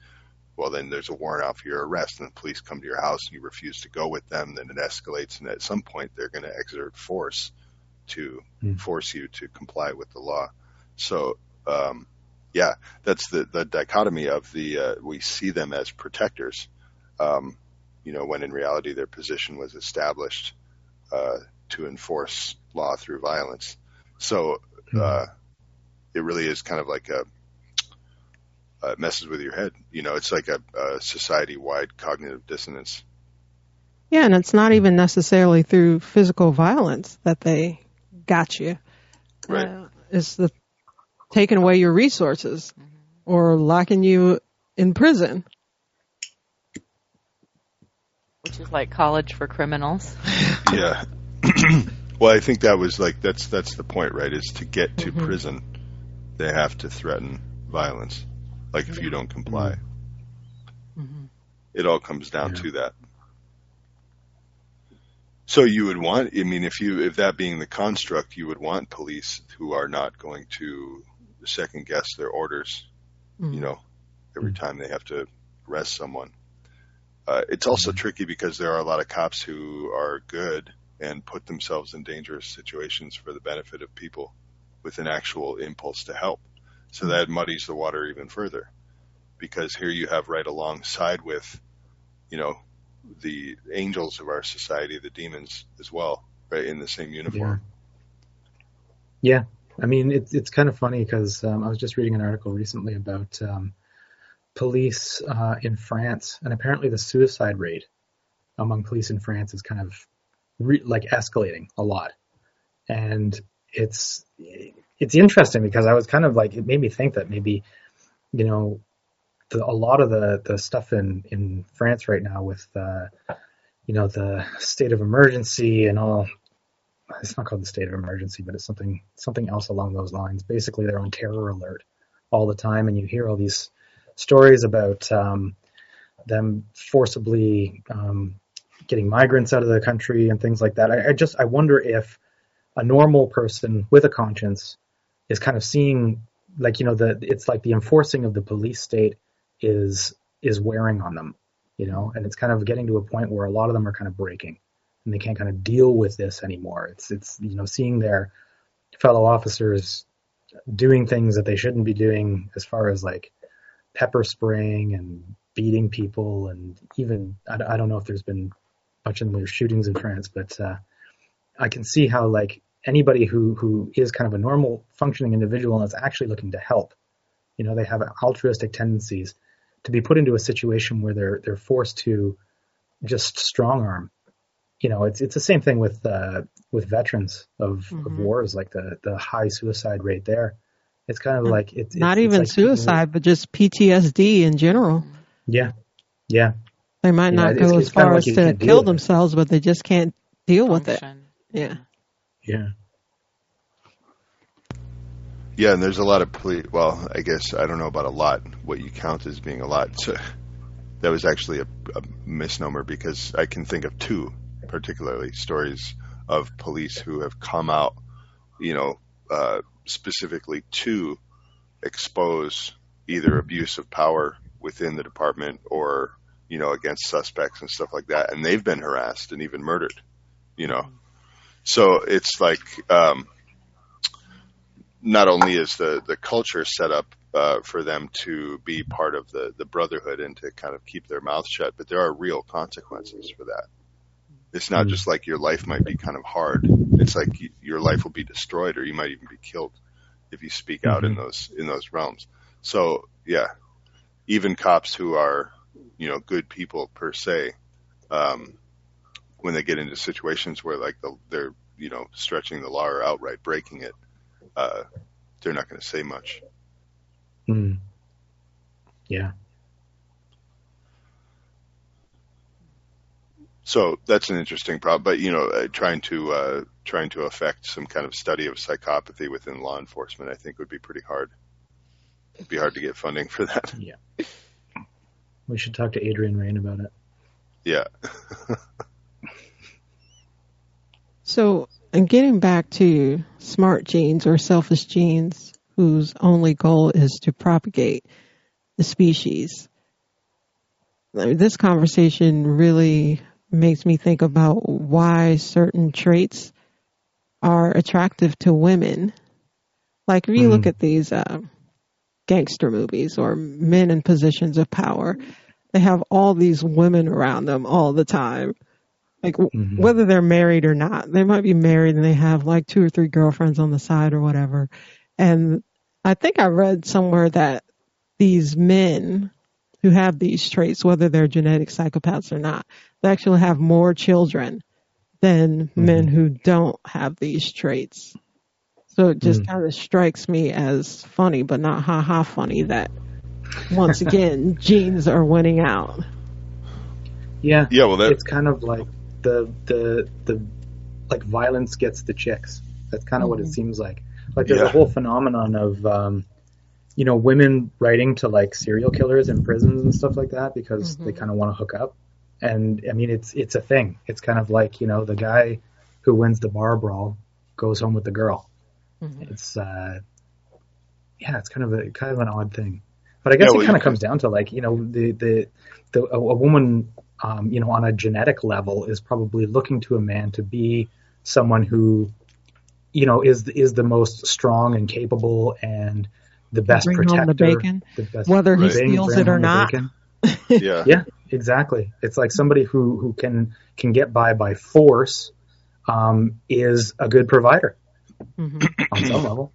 [SPEAKER 1] well, then there's a warrant out for your arrest, and the police come to your house and you refuse to go with them. Then it escalates, and at some point they're going to exert force to mm. force you to comply with the law. So, um, yeah, that's the the dichotomy of the uh, we see them as protectors, um, you know, when in reality their position was established uh, to enforce law through violence. So, hmm. uh, it really is kind of like a uh, messes with your head. You know, it's like a, a society-wide cognitive dissonance.
[SPEAKER 3] Yeah, and it's not even necessarily through physical violence that they got you.
[SPEAKER 1] Right. Uh,
[SPEAKER 3] it's the taking away your resources or locking you in prison.
[SPEAKER 4] Which is like college for criminals.
[SPEAKER 1] yeah. [CLEARS THROAT] well, I think that was like that's that's the point, right? Is to get to mm-hmm. prison, they have to threaten violence. Like if you don't comply, mm-hmm. it all comes down yeah. to that. So you would want, I mean, if you, if that being the construct, you would want police who are not going to second guess their orders, mm-hmm. you know, every mm-hmm. time they have to arrest someone. Uh, it's also mm-hmm. tricky because there are a lot of cops who are good and put themselves in dangerous situations for the benefit of people with an actual impulse to help. So that muddies the water even further because here you have right alongside with, you know, the angels of our society, the demons as well, right in the same uniform.
[SPEAKER 2] Yeah. yeah. I mean, it's it's kind of funny because um, I was just reading an article recently about um, police uh, in France, and apparently the suicide rate among police in France is kind of re- like escalating a lot, and it's it's interesting because I was kind of like it made me think that maybe you know the, a lot of the the stuff in in France right now with uh, you know the state of emergency and all. It's not called the state of emergency, but it's something something else along those lines. Basically, they're on terror alert all the time, and you hear all these stories about um, them forcibly um, getting migrants out of the country and things like that. I, I just I wonder if a normal person with a conscience is kind of seeing like you know the it's like the enforcing of the police state is is wearing on them, you know, and it's kind of getting to a point where a lot of them are kind of breaking and they can't kind of deal with this anymore. It's it's you know seeing their fellow officers doing things that they shouldn't be doing as far as like pepper spraying and beating people and even I, I don't know if there's been much in the way of shootings in France, but uh, I can see how like anybody who who is kind of a normal functioning individual and is actually looking to help, you know, they have altruistic tendencies to be put into a situation where they're they're forced to just strong arm. You know, it's it's the same thing with uh, with veterans of, mm-hmm. of wars, like the the high suicide rate there. It's kind of like it's
[SPEAKER 3] not
[SPEAKER 2] it's,
[SPEAKER 3] even
[SPEAKER 2] it's
[SPEAKER 3] like suicide, but just PTSD in general.
[SPEAKER 2] Yeah, yeah.
[SPEAKER 3] They might not yeah, go as far as to kill themselves, but they just can't deal Function. with it. Yeah.
[SPEAKER 2] Yeah.
[SPEAKER 1] Yeah, and there's a lot of police. Well, I guess I don't know about a lot. What you count as being a lot. So that was actually a, a misnomer because I can think of two, particularly stories of police who have come out, you know, uh, specifically to expose either abuse of power within the department or you know against suspects and stuff like that, and they've been harassed and even murdered, you know. So it's like um, not only is the the culture set up uh, for them to be part of the the brotherhood and to kind of keep their mouth shut, but there are real consequences for that. It's not mm just like your life might be kind of hard. It's like you, your life will be destroyed, or you might even be killed if you speak mm-hmm. out in mm-hmm. those in those realms. So yeah, even cops who are you know good people per se, um, when they get into situations where like the, they're you know stretching the law or outright breaking it, uh, they're not going to say much.
[SPEAKER 2] Mm. Yeah.
[SPEAKER 1] So that's an interesting problem, but you know, uh, trying to uh, trying to affect some kind of study of psychopathy within law enforcement, I think would be pretty hard. It'd be hard to get funding for that.
[SPEAKER 2] Yeah. We should talk to Adrian Raine about it.
[SPEAKER 1] Yeah. [LAUGHS]
[SPEAKER 3] so, and getting back to smart genes or selfish genes whose only goal is to propagate the species. This conversation really makes me think about why certain traits are attractive to women. Like if you mm. look at these uh, gangster movies or men in positions of power, they have all these women around them all the time. Like mm-hmm. whether they're married or not, they might be married and they have like two or three girlfriends on the side or whatever. And I think I read somewhere that these men who have these traits, whether they're genetic psychopaths or not, they actually have more children than mm-hmm. men who don't have these traits. So it just mm-hmm. kind of strikes me as funny, but not ha ha funny that once again [LAUGHS] genes are winning out.
[SPEAKER 2] Yeah.
[SPEAKER 1] Yeah, well that...
[SPEAKER 2] it's kind of like the the the like violence gets the chicks. That's kind of mm-hmm. what it mm-hmm. seems like. Like there's yeah. a whole phenomenon of um you know women writing to like serial killers in prisons and stuff like that because mm-hmm. they kind of want to hook up. And I mean it's it's a thing. It's kind of like, you know, the guy who wins the bar brawl goes home with the girl. Mm-hmm. It's uh yeah, it's kind of a kind of an odd thing. But I guess yeah, well, it kind of comes down to like you know the the, the a, a woman um, you know on a genetic level is probably looking to a man to be someone who you know is is the most strong and capable and the best
[SPEAKER 3] bring
[SPEAKER 2] protector,
[SPEAKER 3] home the bacon, the best whether he steals it or not. [LAUGHS]
[SPEAKER 1] yeah,
[SPEAKER 2] yeah, exactly. It's like somebody who who can can get by by force um, is a good provider mm-hmm. on some level.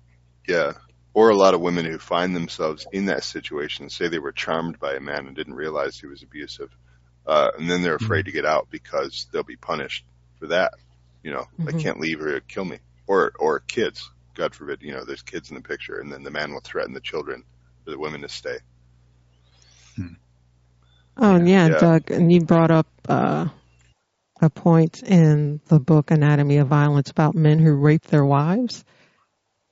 [SPEAKER 1] Yeah, or a lot of women who find themselves in that situation, say they were charmed by a man and didn't realize he was abusive, uh, and then they're afraid mm-hmm. to get out because they'll be punished for that. You know, mm-hmm. I can't leave or kill me. Or or kids, God forbid, you know, there's kids in the picture, and then the man will threaten the children for the women to stay.
[SPEAKER 3] Hmm. Oh yeah, yeah, Doug, and you brought up uh, a point in the book Anatomy of Violence about men who rape their wives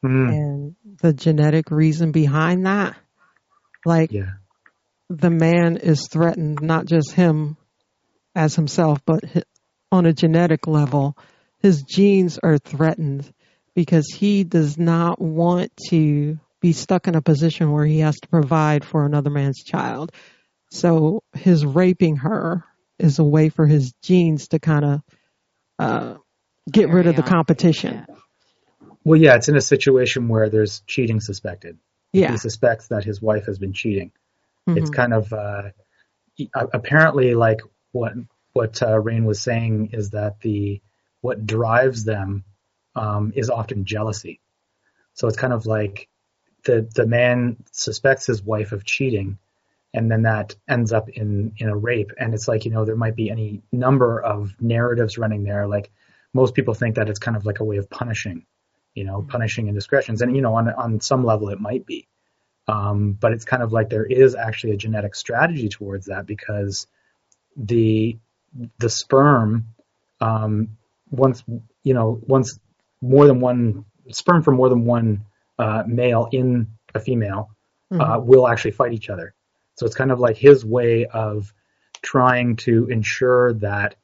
[SPEAKER 3] mm. and the genetic reason behind that. Like, yeah. The man is threatened, not just him as himself, but on a genetic level, his genes are threatened because he does not want to be stuck in a position where he has to provide for another man's child. So his raping her is a way for his genes to kind of uh, get rid of the competition. Yeah.
[SPEAKER 2] Well, yeah, it's in a situation where there's cheating suspected. Yeah. He suspects that his wife has been cheating. Mm-hmm. It's kind of uh, apparently like what what uh, Raine was saying is that the what drives them um, is often jealousy. So it's kind of like the the man suspects his wife of cheating, and then that ends up in in a rape. And it's like you know there might be any number of narratives running there. Like most people think that it's kind of like a way of punishing, you know, mm-hmm. punishing indiscretions. And you know on on some level it might be, um, but it's kind of like there is actually a genetic strategy towards that because the the sperm um, once you know once more than one sperm from more than one uh, male in a female uh, mm-hmm. uh, will actually fight each other. So it's kind of like his way of trying to ensure that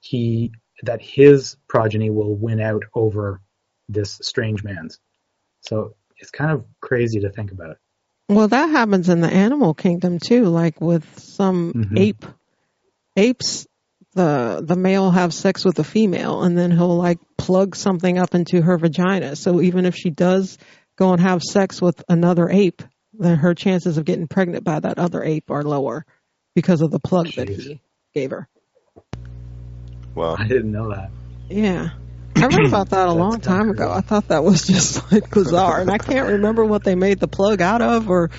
[SPEAKER 2] he that his progeny will win out over this strange man's. So it's kind of crazy to think about.
[SPEAKER 3] Well, that happens in the animal kingdom too, like with some mm-hmm. ape apes the the male have sex with the female and then he'll like plug something up into her vagina. So even if she does go and have sex with another ape, then her chances of getting pregnant by that other ape are lower because of the plug Jeez. that he gave her.
[SPEAKER 1] Well,
[SPEAKER 2] I didn't know that.
[SPEAKER 3] Yeah. I read [CLEARS THROAT] about that a long time ago. I thought that was just like bizarre, and I can't remember what they made the plug out of, or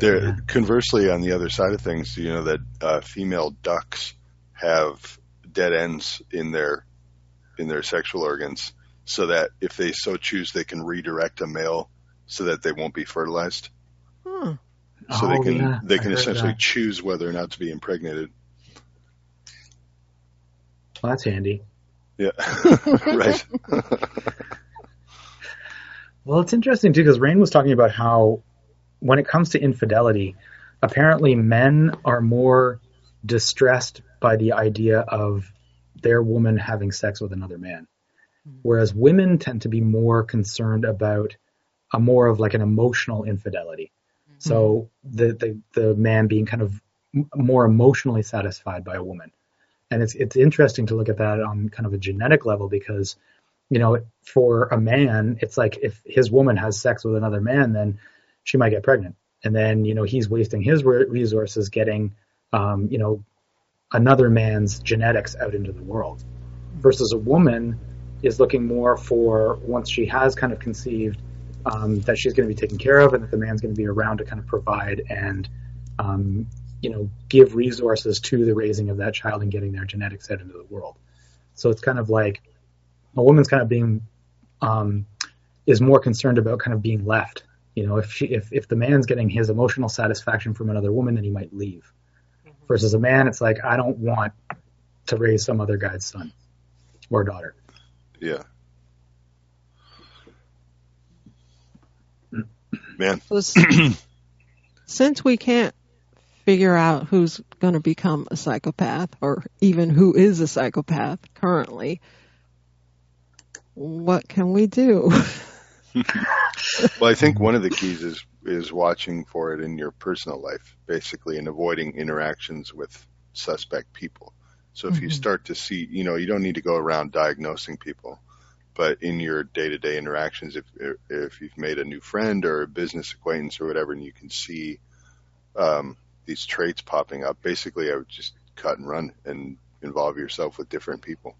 [SPEAKER 1] there, yeah. conversely, on the other side of things, you know that uh, female ducks have dead ends in their in their sexual organs, so that if they so choose, they can redirect a male so that they won't be fertilized. Hmm. So oh, they can yeah. they can essentially that. choose whether or not to be impregnated.
[SPEAKER 2] Well, that's handy.
[SPEAKER 1] Yeah, [LAUGHS] right. [LAUGHS]
[SPEAKER 2] well, it's interesting too because Raine was talking about how when it comes to infidelity, apparently men are more distressed by the idea of their woman having sex with another man. Hmm. Whereas women tend to be more concerned about a more of like an emotional infidelity. Mm-hmm. So the, the, the man being kind of more emotionally satisfied by a woman. And it's, it's interesting to look at that on kind of a genetic level because, you know, for a man, it's like if his woman has sex with another man, then she might get pregnant. And then, you know, he's wasting his resources getting, um, you know, another man's genetics out into the world. Versus a woman is looking more for once she has kind of conceived um, that she's going to be taken care of and that the man's going to be around to kind of provide and, um, you know, give resources to the raising of that child and getting their genetics out into the world. So it's kind of like a woman's kind of being, um, is more concerned about kind of being left you know, if she, if if the man's getting his emotional satisfaction from another woman, then he might leave. Mm-hmm. Versus a man, it's like I don't want to raise some other guy's son or daughter.
[SPEAKER 1] Yeah. Man. [COUGHS]
[SPEAKER 3] Since we can't figure out who's going to become a psychopath or even who is a psychopath currently, what can we do? [LAUGHS]
[SPEAKER 1] well, I think one of the keys is is watching for it in your personal life, basically, and avoiding interactions with suspect people. So if mm-hmm. you start to see, you know, you don't need to go around diagnosing people, but in your day-to-day interactions, if if you've made a new friend or a business acquaintance or whatever, and you can see um, these traits popping up, basically, I would just cut and run and involve yourself with different people.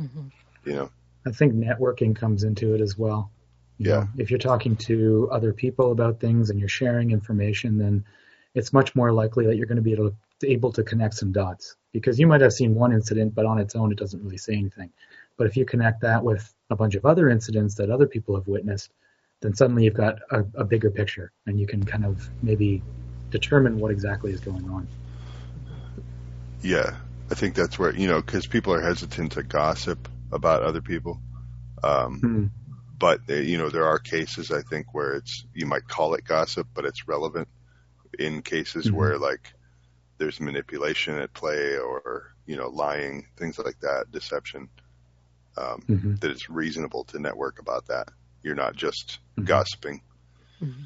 [SPEAKER 1] Mm-hmm. You know,
[SPEAKER 2] I think networking comes into it as well.
[SPEAKER 1] You yeah.
[SPEAKER 2] Know, if you're talking to other people about things and you're sharing information, then it's much more likely that you're going to be able to, able to connect some dots because you might have seen one incident, but on its own, it doesn't really say anything. But if you connect that with a bunch of other incidents that other people have witnessed, then suddenly you've got a, a bigger picture and you can kind of maybe determine what exactly is going on.
[SPEAKER 1] Yeah, I think that's where you know because people are hesitant to gossip about other people. Um, mm-hmm. But uh, you know there are cases I think where it's you might call it gossip, but it's relevant in cases mm-hmm. where like there's manipulation at play or you know lying things like that, deception. Um, mm-hmm. That it's reasonable to network about that. You're not just mm-hmm. gossiping.
[SPEAKER 2] Mm-hmm.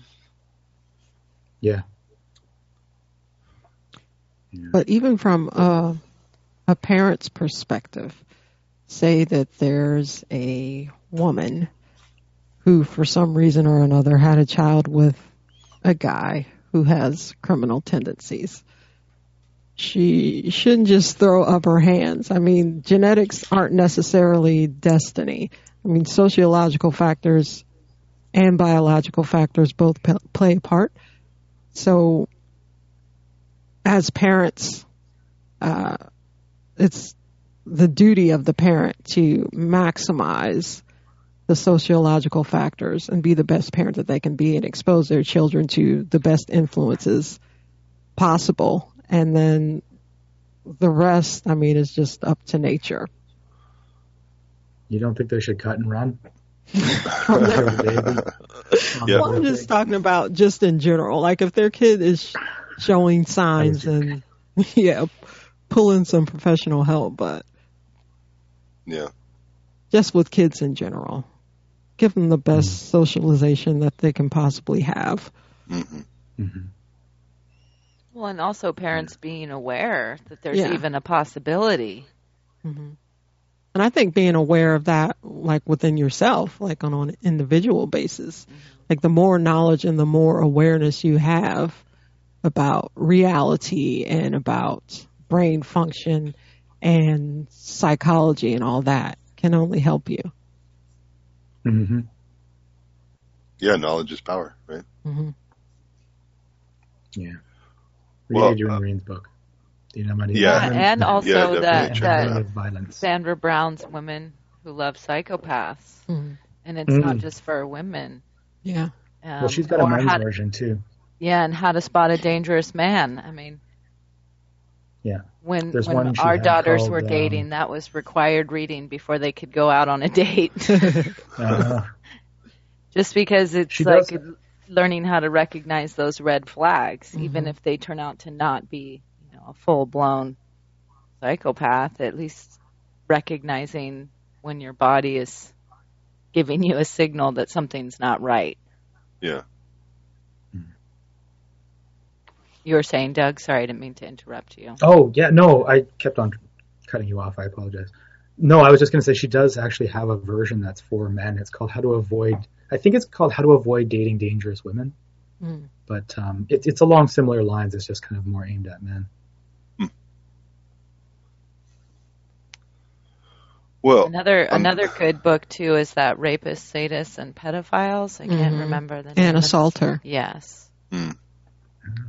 [SPEAKER 2] Yeah.
[SPEAKER 3] But even from a, a parent's perspective, say that there's a woman who, for some reason or another, had a child with a guy who has criminal tendencies. She shouldn't just throw up her hands. I mean, genetics aren't necessarily destiny. I mean, sociological factors and biological factors both p- play a part. So, as parents, uh, it's the duty of the parent to maximize the sociological factors and be the best parent that they can be and expose their children to the best influences possible. And then the rest, I mean, is just up to nature.
[SPEAKER 2] You don't think they should cut and run? [LAUGHS] [LAUGHS]
[SPEAKER 3] well, I'm just talking about just in general. Like if their kid is showing signs and [LAUGHS] yeah, pulling some professional help, but
[SPEAKER 1] yeah,
[SPEAKER 3] just with kids in general give them the best mm-hmm. socialization that they can possibly have.
[SPEAKER 1] Mm-hmm. Mm-hmm.
[SPEAKER 4] Well, and also parents being aware that there's yeah. even a possibility.
[SPEAKER 3] Mm-hmm. And I think being aware of that, like within yourself, like on an individual basis, mm-hmm. like the more knowledge and the more awareness you have about reality and about brain function and psychology and all that can only help you.
[SPEAKER 2] Mm-hmm.
[SPEAKER 1] Yeah, knowledge is power, right?
[SPEAKER 3] Mm-hmm.
[SPEAKER 2] Yeah. Read well, Adrian uh, Raine's book. Do you know
[SPEAKER 4] about Yeah, and also yeah, that, that violence. Sandra Brown's Women Who Love Psychopaths. Mm-hmm. And it's mm. not just for women.
[SPEAKER 3] Yeah.
[SPEAKER 2] Um, well, she's got a men's version too.
[SPEAKER 4] Yeah, and how to spot a dangerous man. I mean,
[SPEAKER 2] yeah.
[SPEAKER 4] When There's when our daughters called, were um, dating, um, that was required reading before they could go out on a date. [LAUGHS] [LAUGHS] uh, Just because it's like does. learning how to recognize those red flags, mm-hmm. even if they turn out to not be, you know, a full blown psychopath. At least recognizing when your body is giving you a signal that something's not right.
[SPEAKER 1] Yeah.
[SPEAKER 4] You were saying, Doug? Sorry, I didn't mean to interrupt you.
[SPEAKER 2] Oh, yeah, no, I kept on cutting you off. I apologize. No, I was just going to say she does actually have a version that's for men. It's called How to Avoid, I think it's called How to Avoid Dating Dangerous Women. Mm. But um, it, it's along similar lines. It's just kind of more aimed at men.
[SPEAKER 1] Hmm. Well,
[SPEAKER 4] another um, another good book too is that rapists, sadists, and pedophiles. I can't mm-hmm. remember the name.
[SPEAKER 3] Anna Salter.
[SPEAKER 4] Yes.
[SPEAKER 1] Mm.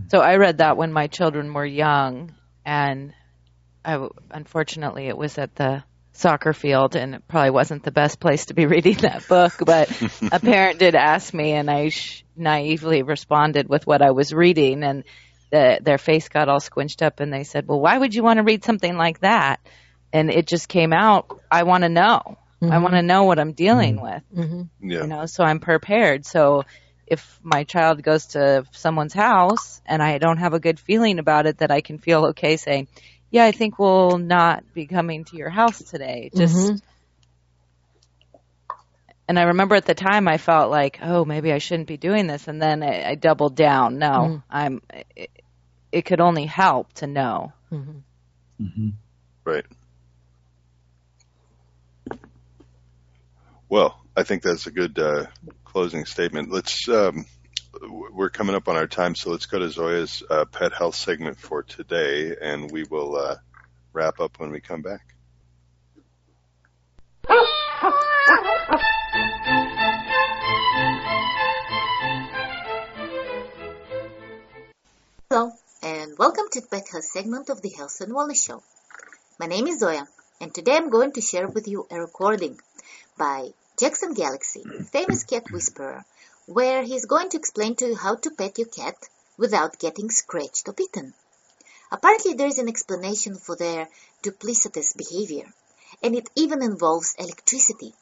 [SPEAKER 4] So I read that when my children were young, and I, unfortunately it was at the soccer field, and it probably wasn't the best place to be [LAUGHS] reading that book. But a [LAUGHS] parent did ask me, and I sh- naively responded with what I was reading, and the, their face got all squinched up, and they said, "Well, why would you want to read something like that?" And it just came out. I want to know. Mm-hmm. I want to know what I'm dealing mm-hmm. with.
[SPEAKER 3] Mm-hmm.
[SPEAKER 4] Yeah. You know, so I'm prepared. So if my child goes to someone's house and I don't have a good feeling about it, that I can feel okay saying, yeah, I think we'll not be coming to your house today. Just, mm-hmm. and I remember at the time I felt like, oh, maybe I shouldn't be doing this. And then I, I doubled down. No, mm-hmm. I'm, it, it, could only help to know.
[SPEAKER 2] Mm-hmm. mm-hmm.
[SPEAKER 1] Right. Well, I think that's a good uh, closing statement. Let's. Um, we're coming up on our time, so let's go to Zoya's uh, pet health segment for today, and we will uh, wrap up when we come back.
[SPEAKER 6] Hello, and welcome to the Pet Health segment of the Health and Wellness Show. My name is Zoya, and today I'm going to share with you a recording by Jackson Galaxy, famous cat whisperer, where he's going to explain to you how to pet your cat without getting scratched or bitten. Apparently there is an explanation for their duplicitous behavior, and it even involves electricity.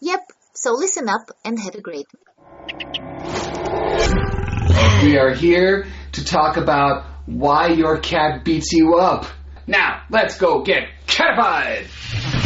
[SPEAKER 6] Yep, so listen up and have a great
[SPEAKER 7] We are here to talk about why your cat beats you up. Now, let's go get catified!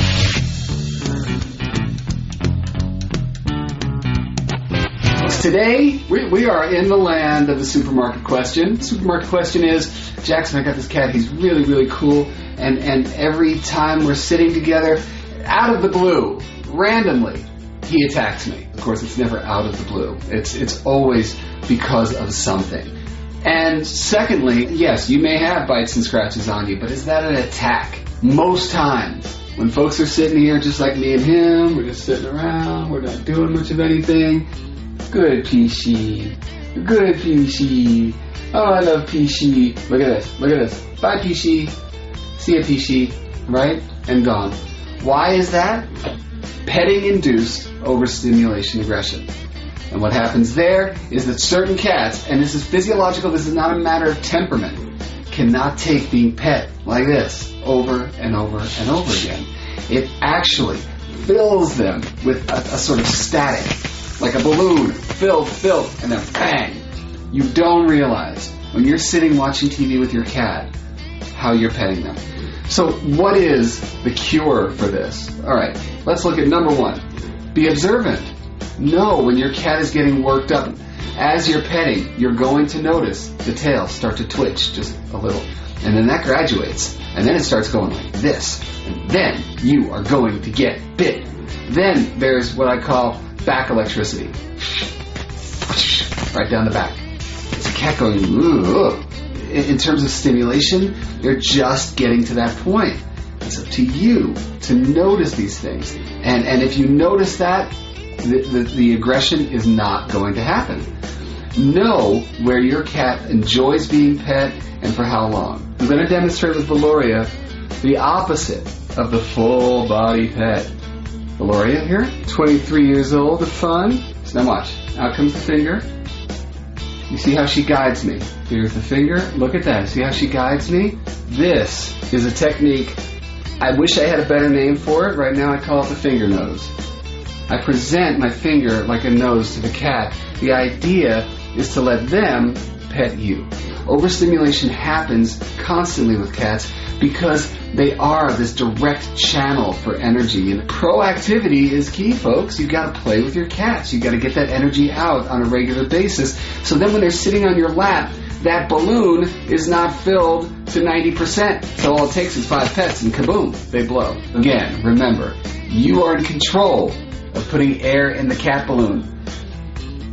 [SPEAKER 7] Today, we, we are in the land of the supermarket question. The supermarket question is, Jackson, I got this cat, he's really, really cool, and, and every time we're sitting together, out of the blue, randomly, he attacks me. Of course, it's never out of the blue. It's, it's always because of something. And secondly, yes, you may have bites and scratches on you, but is that an attack? Most times, when folks are sitting here just like me and him, we're just sitting around, we're not doing much of anything. Good Peachy. Good Peachy. Oh, I love Peachy. Look at this. Look at this. Bye Peachy. See ya Peachy. Right? And gone. Why is that? Petting induced overstimulation aggression. And what happens there is that certain cats, and this is physiological, this is not a matter of temperament, cannot take being pet like this over and over and over again. It actually fills them with a, a sort of static, like a balloon, filled, filled, and then bang. You don't realize when you're sitting watching TV with your cat how you're petting them. So, what is the cure for this? All right, let's look at number one be observant. Know when your cat is getting worked up. As you're petting, you're going to notice the tail start to twitch just a little. And then that graduates. And then it starts going like this. And then you are going to get bit. Then there's what I call back electricity. Right down the back. It's a cat going, ooh. In terms of stimulation, you're just getting to that point. It's up to you to notice these things. And, and if you notice that, the, the, the aggression is not going to happen. Know where your cat enjoys being pet and for how long. I'm going to demonstrate with Valoria the opposite of the full body pet. Valoria here, 23 years old, the fun. So now watch. Out comes the finger. You see how she guides me. Here's the finger. Look at that. See how she guides me? This is a technique I wish I had a better name for it. Right now I call it the finger nose. I present my finger like a nose to the cat. The idea is to let them pet you. Overstimulation happens constantly with cats because they are this direct channel for energy. And proactivity is key, folks. You've got to play with your cats. You've got to get that energy out on a regular basis. So then when they're sitting on your lap, that balloon is not filled to 90%. So all it takes is five pets and kaboom, they blow. Again, remember, you are in control of putting air in the cat balloon.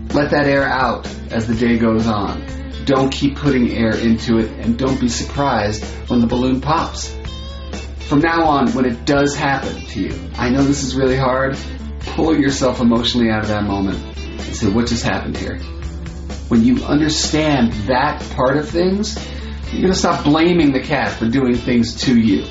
[SPEAKER 7] Let that air out as the day goes on. Don't keep putting air into it and don't be surprised when the balloon pops. From now on, when it does happen to you, I know this is really hard, pull yourself emotionally out of that moment and say, what just happened here? when you understand that part of things, you're going to stop blaming the cat for doing things to you.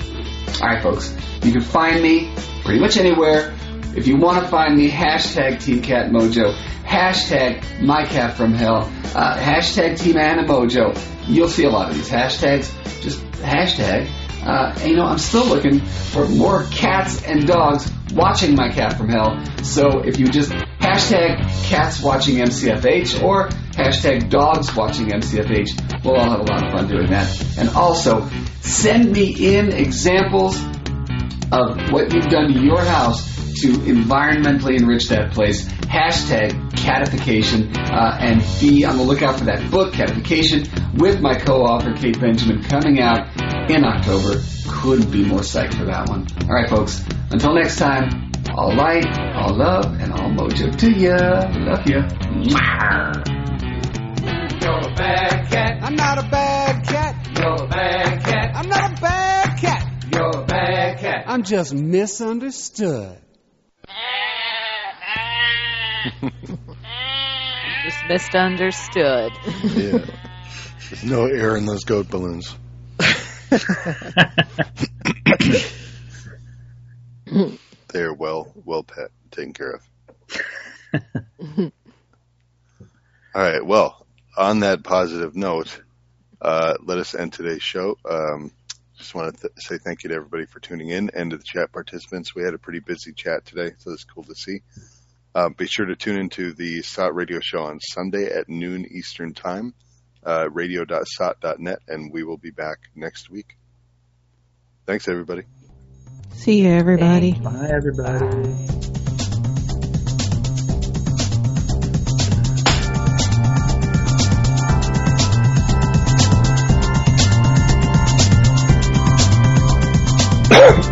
[SPEAKER 7] All right, folks. You can find me pretty much anywhere. If you want to find me, hashtag Team Cat Mojo, hashtag My Cat from Hell, uh, hashtag Team Anna Mojo. You'll see a lot of these hashtags. Just hashtag. Uh, you know, I'm still looking for more cats and dogs watching My Cat from Hell. So if you just hashtag cats watching MCFH or hashtag dogs watching MCFH. We'll all have a lot of fun doing that. And also, send me in examples of what you've done to your house to environmentally enrich that place. Hashtag catification uh, and be on the lookout for that book, Catification, with my co-author Kate Benjamin coming out in October. Couldn't be more psyched for that one. All right, folks. Until next time, all light, all love, and all mojo to ya. Love ya.
[SPEAKER 8] You're a bad cat. I'm not a bad I'm just misunderstood. [LAUGHS]
[SPEAKER 4] just misunderstood.
[SPEAKER 1] yeah. There's no air in those goat balloons. [LAUGHS] They're well well pet taken care of. [LAUGHS] All right. Well, on that positive note, uh, let us end today's show. Um, just want to th- say thank you to everybody for tuning in and to the chat participants. We had a pretty busy chat today, so it's cool to see. Uh, be sure to tune into the SOTT radio show on Sunday at noon Eastern Time, uh, radio.sott.net, and we will be back next week. Thanks, everybody.
[SPEAKER 3] See you, everybody.
[SPEAKER 2] Bye, everybody. [COUGHS] [COUGHS]